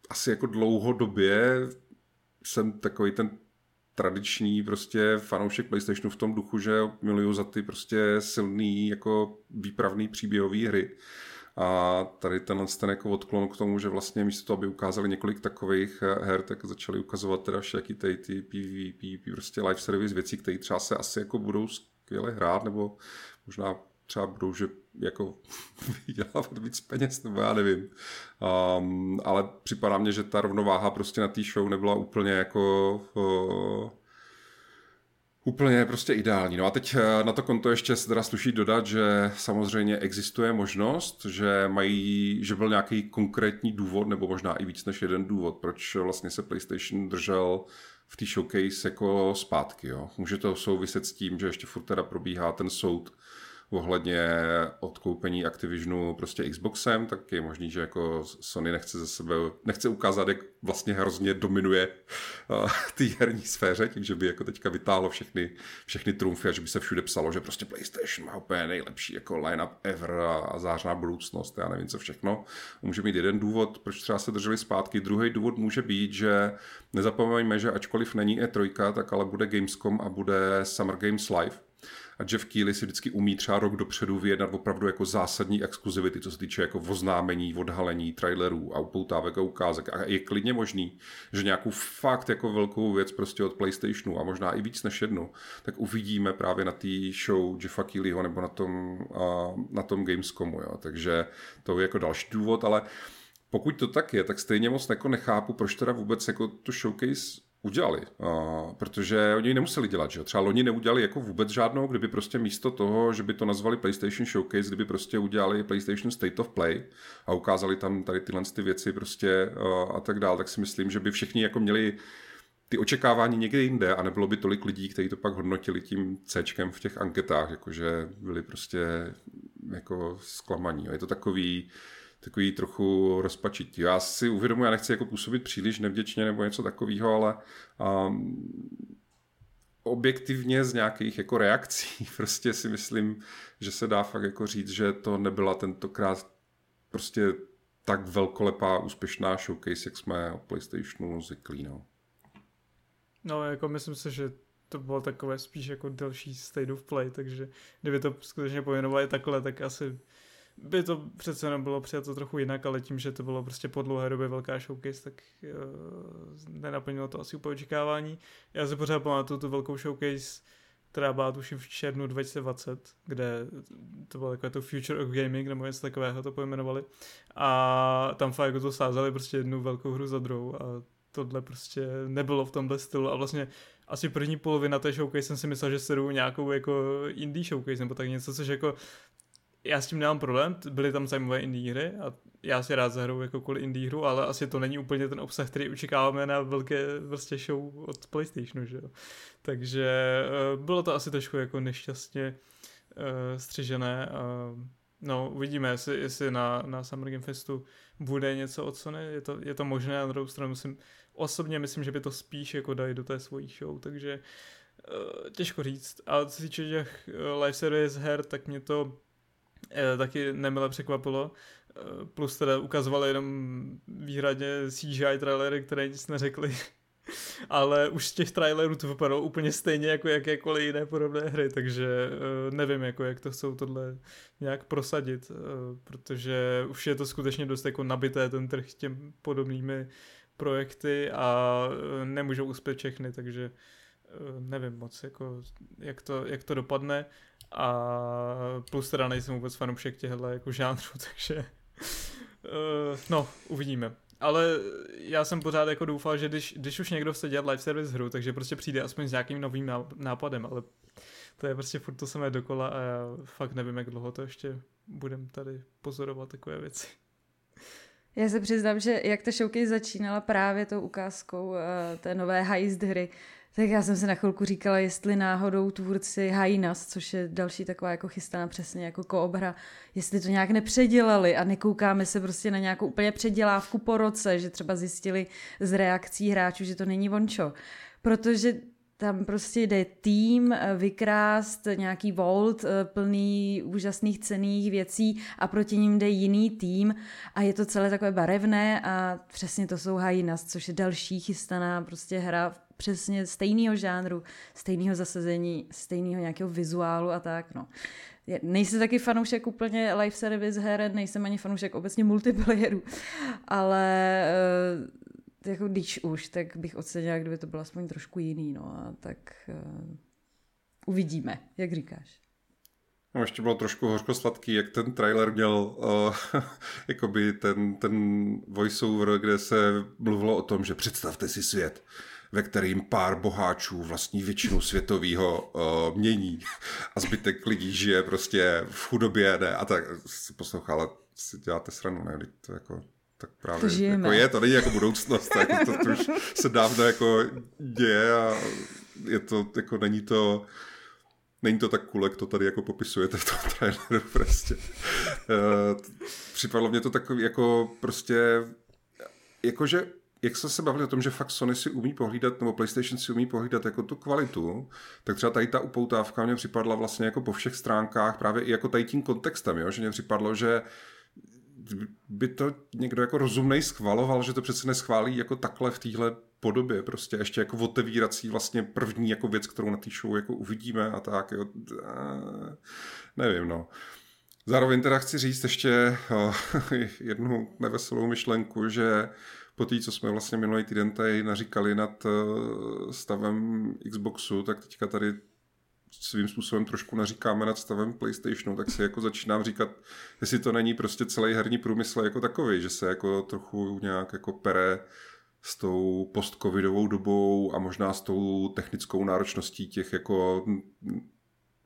asi jako dlouhodobě jsem takový ten tradiční prostě fanoušek PlayStationu v tom duchu, že miluju za ty prostě silný jako výpravný příběhové hry. A tady tenhle ten jako odklon k tomu, že vlastně místo toho, aby ukázali několik takových her, tak začali ukazovat teda všaký ty, ty PvP, prostě live service věcí, které třeba se asi jako budou skvěle hrát, nebo možná třeba budou, že jako <laughs> vydělávat víc peněz, nebo já nevím. Um, ale připadá mně, že ta rovnováha prostě na té show nebyla úplně jako uh, úplně prostě ideální. No a teď eh, na to konto ještě se teda sluší dodat, že samozřejmě existuje možnost, že mají, že byl nějaký konkrétní důvod, nebo možná i víc než jeden důvod, proč vlastně se PlayStation držel v té showcase jako zpátky. Jo. Může to souviset s tím, že ještě furt teda probíhá ten soud ohledně odkoupení Activisionu prostě Xboxem, tak je možný, že jako Sony nechce ze sebe, nechce ukázat, jak vlastně hrozně dominuje uh, té herní sféře, tím, že by jako teďka vytáhlo všechny, všechny trumfy a že by se všude psalo, že prostě PlayStation má úplně nejlepší jako line-up ever a, a zářná budoucnost, já nevím co všechno. Může mít jeden důvod, proč třeba se drželi zpátky. Druhý důvod může být, že nezapomeňme, že ačkoliv není E3, tak ale bude Gamescom a bude Summer Games Live, a Jeff Keighley si vždycky umí třeba rok dopředu vyjednat opravdu jako zásadní exkluzivity, co se týče jako oznámení, odhalení, trailerů a upoutávek a ukázek. A je klidně možný, že nějakou fakt jako velkou věc prostě od PlayStationu a možná i víc než jednu, tak uvidíme právě na té show Jeffa Keighleyho nebo na tom, na tom Gamescomu. Jo. Takže to je jako další důvod, ale pokud to tak je, tak stejně moc jako nechápu, proč teda vůbec jako to showcase udělali, uh, protože oni nemuseli dělat, že Třeba loni neudělali jako vůbec žádnou, kdyby prostě místo toho, že by to nazvali PlayStation Showcase, kdyby prostě udělali PlayStation State of Play a ukázali tam tady tyhle ty věci prostě uh, a tak dál, tak si myslím, že by všichni jako měli ty očekávání někde jinde a nebylo by tolik lidí, kteří to pak hodnotili tím C v těch anketách, jakože byli prostě jako zklamaní. Je to takový, takový trochu rozpačitý. Já si uvědomuji, já nechci jako působit příliš nevděčně nebo něco takového, ale um, objektivně z nějakých jako reakcí <laughs> prostě si myslím, že se dá fakt jako říct, že to nebyla tentokrát prostě tak velkolepá úspěšná showcase, jak jsme o PlayStationu zvyklí. No. no, jako myslím si, že to bylo takové spíš jako delší state of play, takže kdyby to skutečně pojmenovali takhle, tak asi by to přece jenom bylo přijato trochu jinak, ale tím, že to bylo prostě po dlouhé době velká showcase, tak uh, nenaplnilo to asi úplně očekávání. Já si pořád pamatuju tu velkou showcase, která byla tuším v červnu 2020, kde to bylo takové to Future of Gaming, nebo něco takového to pojmenovali. A tam fakt jako to sázeli prostě jednu velkou hru za druhou a tohle prostě nebylo v tomhle stylu a vlastně asi první polovina té showcase jsem si myslel, že sedu nějakou jako indie showcase nebo tak něco, což jako já s tím nemám problém, byly tam zajímavé indie hry a já si rád zahraju jakoukoliv indie hru, ale asi to není úplně ten obsah, který očekáváme na velké prostě show od PlayStationu, že jo. Takže uh, bylo to asi trošku jako nešťastně uh, střižené. Uh, no, uvidíme, jestli, jestli na, na Summer Game Festu bude něco od Sony, je to, je to možné, na druhou stranu musím, osobně myslím, že by to spíš jako dali do té svojí show, takže uh, těžko říct. A co se týče těch live service her, tak mě to Eh, taky nemile překvapilo. Eh, plus teda ukazovali jenom výhradně CGI trailery, které nic neřekli. <laughs> Ale už z těch trailerů to vypadalo úplně stejně jako jakékoliv jiné podobné hry, takže eh, nevím, jako jak to chcou tohle nějak prosadit, protože už je to skutečně dost jako nabité ten trh těm podobnými projekty a nemůžou uspět všechny, takže nevím moc, jako, jak, to, jak to dopadne. A plus teda nejsem vůbec fanoušek těchto jako žánrů, <laughs> takže uh, no, uvidíme. Ale já jsem pořád jako doufal, že když, když už někdo chce dělat live service hru, takže prostě přijde aspoň s nějakým novým nápadem, ale to je prostě furt to samé dokola a já fakt nevím, jak dlouho to ještě budem tady pozorovat takové věci. Já se přiznám, že jak ta showcase začínala právě tou ukázkou uh, té nové heist hry, tak já jsem se na chvilku říkala, jestli náhodou tvůrci Hainas, což je další taková jako chystaná přesně jako koobra, jestli to nějak nepředělali a nekoukáme se prostě na nějakou úplně předělávku po roce, že třeba zjistili z reakcí hráčů, že to není vončo. Protože tam prostě jde tým eh, vykrást nějaký vault eh, plný úžasných cených věcí a proti ním jde jiný tým a je to celé takové barevné a přesně to jsou Hyenas, což je další chystaná prostě hra přesně stejného žánru, stejného zasazení, stejného nějakého vizuálu a tak, no. Nejsem taky fanoušek úplně live service her, nejsem ani fanoušek obecně multiplayerů, ale uh, jako když už, tak bych ocenila, kdyby to bylo aspoň trošku jiný, no a tak uh, uvidíme, jak říkáš. No, ještě bylo trošku hořko-sladký, jak ten trailer měl uh, <laughs> jakoby ten, ten voiceover, kde se mluvilo o tom, že představte si svět, ve kterým pár boháčů vlastní většinu světového uh, mění a zbytek lidí žije prostě v chudobě, ne? A tak si poslouchal, ale si děláte sranu, ne? To jako, tak právě to jako je, to není jako budoucnost, jako to, to už se dávno jako děje a je to, jako není to, Není to tak cool, jak to tady jako popisujete v tom traileru prostě. Uh, připadlo mě to takový jako prostě, jakože jak jsme se bavili o tom, že fakt Sony si umí pohlídat, nebo PlayStation si umí pohlídat jako tu kvalitu, tak třeba tady ta upoutávka mě připadla vlastně jako po všech stránkách, právě i jako tady tím kontextem, jo? že mě připadlo, že by to někdo jako rozumnej schvaloval, že to přece neschválí jako takhle v téhle podobě, prostě ještě jako otevírací vlastně první jako věc, kterou na té show jako uvidíme a tak, jo. nevím, no. Zároveň teda chci říct ještě <laughs> jednu neveselou myšlenku, že po té, co jsme vlastně minulý týden tady naříkali nad eh, stavem Xboxu, tak teďka tady svým způsobem trošku naříkáme nad stavem PlayStationu, tak si jako začínám říkat, jestli to není prostě celý herní průmysl jako takový, že se jako trochu nějak jako pere s tou postcovidovou dobou a možná s tou technickou náročností těch jako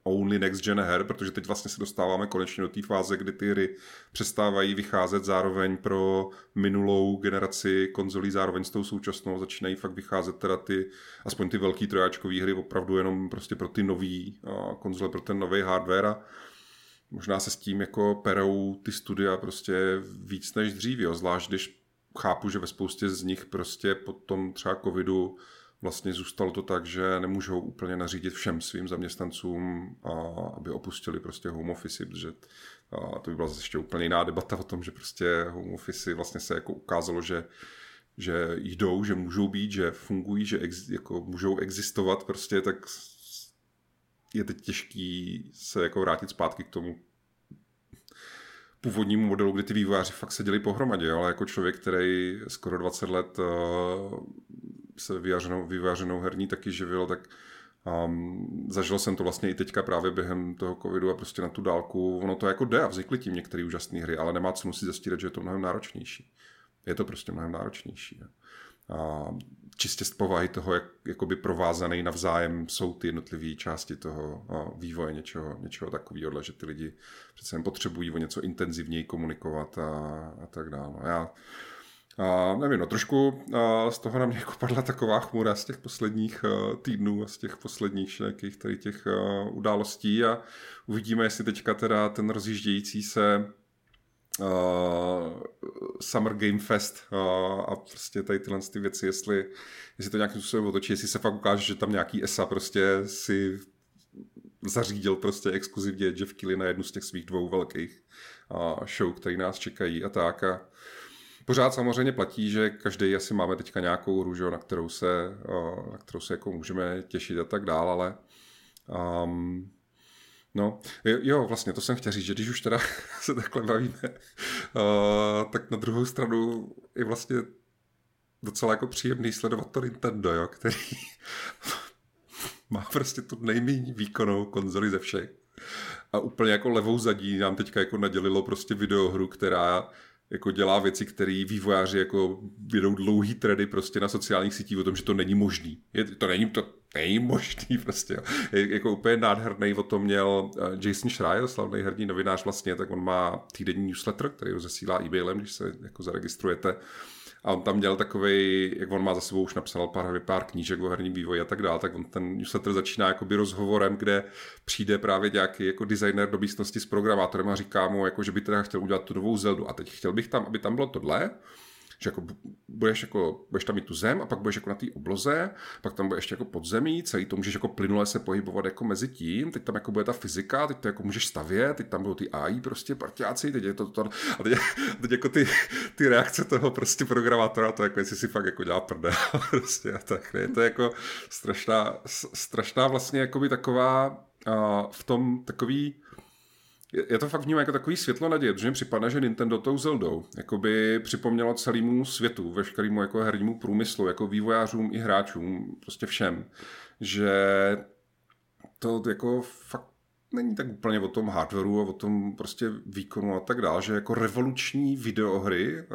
only next gen her, protože teď vlastně se dostáváme konečně do té fáze, kdy ty hry přestávají vycházet zároveň pro minulou generaci konzolí, zároveň s tou současnou začínají fakt vycházet teda ty, aspoň ty velký trojáčkový hry opravdu jenom prostě pro ty nový konzole, pro ten nový hardware možná se s tím jako perou ty studia prostě víc než dřív, jo. zvlášť když chápu, že ve spoustě z nich prostě po tom třeba covidu vlastně zůstalo to tak, že nemůžou úplně nařídit všem svým zaměstnancům, a, aby opustili prostě home office, protože to by byla zase ještě úplně jiná debata o tom, že prostě home office vlastně se jako ukázalo, že že jdou, že můžou být, že fungují, že ex, jako můžou existovat prostě, tak je teď těžký se jako vrátit zpátky k tomu původnímu modelu, kdy ty vývojáři fakt seděli pohromadě, ale jako člověk, který skoro 20 let uh, se vyváženou, vyváženou herní taky živil, tak um, zažil jsem to vlastně i teďka právě během toho covidu a prostě na tu dálku, ono to jako jde a vznikly tím některé úžasné hry, ale nemá cenu si zastírat, že je to mnohem náročnější. Je to prostě mnohem náročnější. A čistě z povahy toho, jak jakoby provázaný navzájem jsou ty jednotlivé části toho vývoje něčeho, něčeho takového, že ty lidi přece potřebují o něco intenzivněji komunikovat a, a tak dále. Já a nevím, no trošku a z toho na mě jako padla taková chmura z těch posledních a, týdnů a z těch posledních nějakých tady těch a, událostí a uvidíme, jestli teďka teda ten rozjíždějící se uh, Summer Game Fest uh, a prostě tady tyhle ty věci, jestli, jestli to nějakým způsobem otočí, jestli se fakt ukáže, že tam nějaký ESA prostě si zařídil prostě exkluzivně Jeff Kelly na jednu z těch svých dvou velkých uh, show, které nás čekají a tak a Pořád samozřejmě platí, že každý asi máme teďka nějakou hru, na kterou se, na kterou se jako můžeme těšit a tak dál, ale um, No, jo, vlastně to jsem chtěl říct, že když už teda <laughs> se takhle bavíme, uh, tak na druhou stranu je vlastně docela jako příjemný sledovat to Nintendo, jo, který <laughs> má prostě tu nejméně výkonnou konzoli ze všech. A úplně jako levou zadí nám teďka jako nadělilo prostě videohru, která jako dělá věci, které vývojáři jako vědou dlouhý tredy prostě na sociálních sítích o tom, že to není možný. Je, to není, to není možný prostě. Je, jako úplně nádherný o tom měl eh, Jason Schreier, slavný herní novinář vlastně, tak on má týdenní newsletter, který ho zasílá e-mailem, když se jako zaregistrujete a on tam měl takový, jak on má za sebou už napsal pár, pár knížek o herním vývoji a tak dále, tak on ten newsletter začíná jakoby rozhovorem, kde přijde právě nějaký jako designer do místnosti s programátorem a říká mu, jako, že by teda chtěl udělat tu novou Zeldu. A teď chtěl bych tam, aby tam bylo tohle, že jako budeš, jako, budeš tam mít tu zem a pak budeš jako na té obloze, pak tam budeš ještě jako podzemí, celý to můžeš jako plynule se pohybovat jako mezi tím, teď tam jako bude ta fyzika, teď to jako můžeš stavět, teď tam budou ty AI prostě partiáci, teď je to, to a teď, <laughs> teď jako ty, ty reakce toho prostě programátora, to jako jestli si fakt jako dělá prde, <laughs> prostě a tak, ne? to je jako strašná, strašná vlastně jako by taková a v tom takový je to fakt vnímám jako takový světlo naděje, protože mi připadne, že Nintendo tou Zeldou jakoby připomnělo celému světu, veškerému jako hernímu průmyslu, jako vývojářům i hráčům, prostě všem, že to jako fakt není tak úplně o tom hardwareu a o tom prostě výkonu a tak dále, že jako revoluční videohry, eh,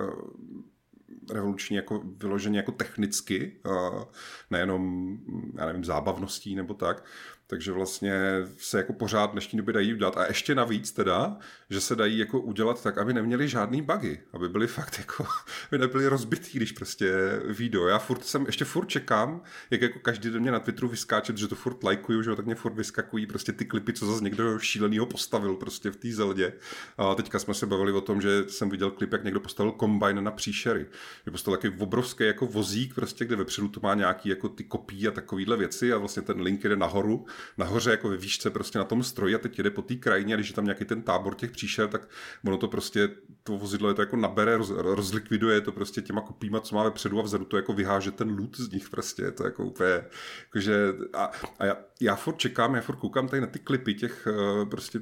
revoluční jako vyloženě jako technicky, eh, nejenom, já nevím, zábavností nebo tak, takže vlastně se jako pořád dnešní době dají udělat. A ještě navíc teda, že se dají jako udělat tak, aby neměli žádný bugy, aby byly fakt jako, <laughs> aby nebyly rozbitý, když prostě video. Já furt jsem, ještě furt čekám, jak jako každý den mě na Twitteru vyskáče, že to furt lajkuju, že tak mě furt vyskakují prostě ty klipy, co zase někdo šílenýho postavil prostě v té zeldě. A teďka jsme se bavili o tom, že jsem viděl klip, jak někdo postavil kombajn na příšery. Že postavil taky obrovský jako vozík, prostě, kde vepředu to má nějaký jako ty kopí a takovýhle věci a vlastně ten link jde nahoru nahoře jako ve výšce prostě na tom stroji a teď jede po té krajině a když je tam nějaký ten tábor těch příšer, tak ono to prostě, to vozidlo je to jako nabere, roz, rozlikviduje to prostě těma kopíma, co má vepředu a vzadu to jako vyháže ten loot z nich prostě, je to jako úplně, jakože, a, a já, já furt čekám, já furt koukám tady na ty klipy těch uh, prostě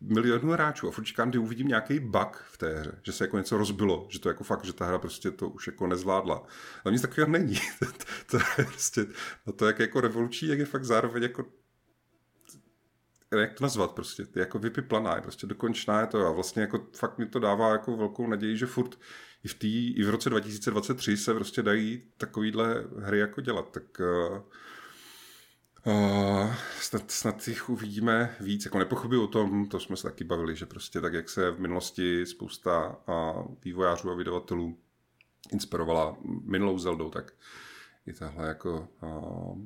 milionů hráčů a furt čekám, kdy uvidím nějaký bug v té hře, že se jako něco rozbilo, že to jako fakt, že ta hra prostě to už jako nezvládla. Ale nic takového není. <laughs> to, to, je prostě, no to jak jako revoluční, jak je fakt zároveň jako jak to nazvat prostě, ty jako vypiplaná, je prostě dokončná je to a vlastně jako fakt mi to dává jako velkou naději, že furt i v, tý, i v roce 2023 se prostě dají takovýhle hry jako dělat, tak uh, uh, snad, snad jich uvidíme víc, jako nepochybuji o tom, to jsme se taky bavili, že prostě tak, jak se v minulosti spousta uh, vývojářů a vydavatelů inspirovala minulou Zeldou, tak i tahle jako uh,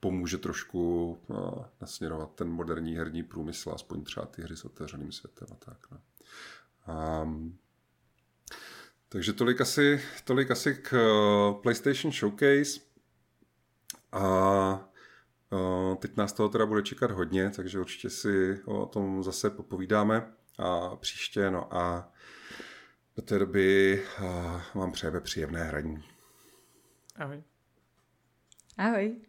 pomůže trošku uh, nasměrovat ten moderní herní průmysl, aspoň třeba ty hry s otevřeným světem a tak. No. Um, takže tolik asi, tolik asi k uh, PlayStation Showcase. A uh, teď nás toho teda bude čekat hodně, takže určitě si o tom zase popovídáme a příště. No a do té doby uh, vám přejeme příjemné hraní. Ahoj. Ahoj.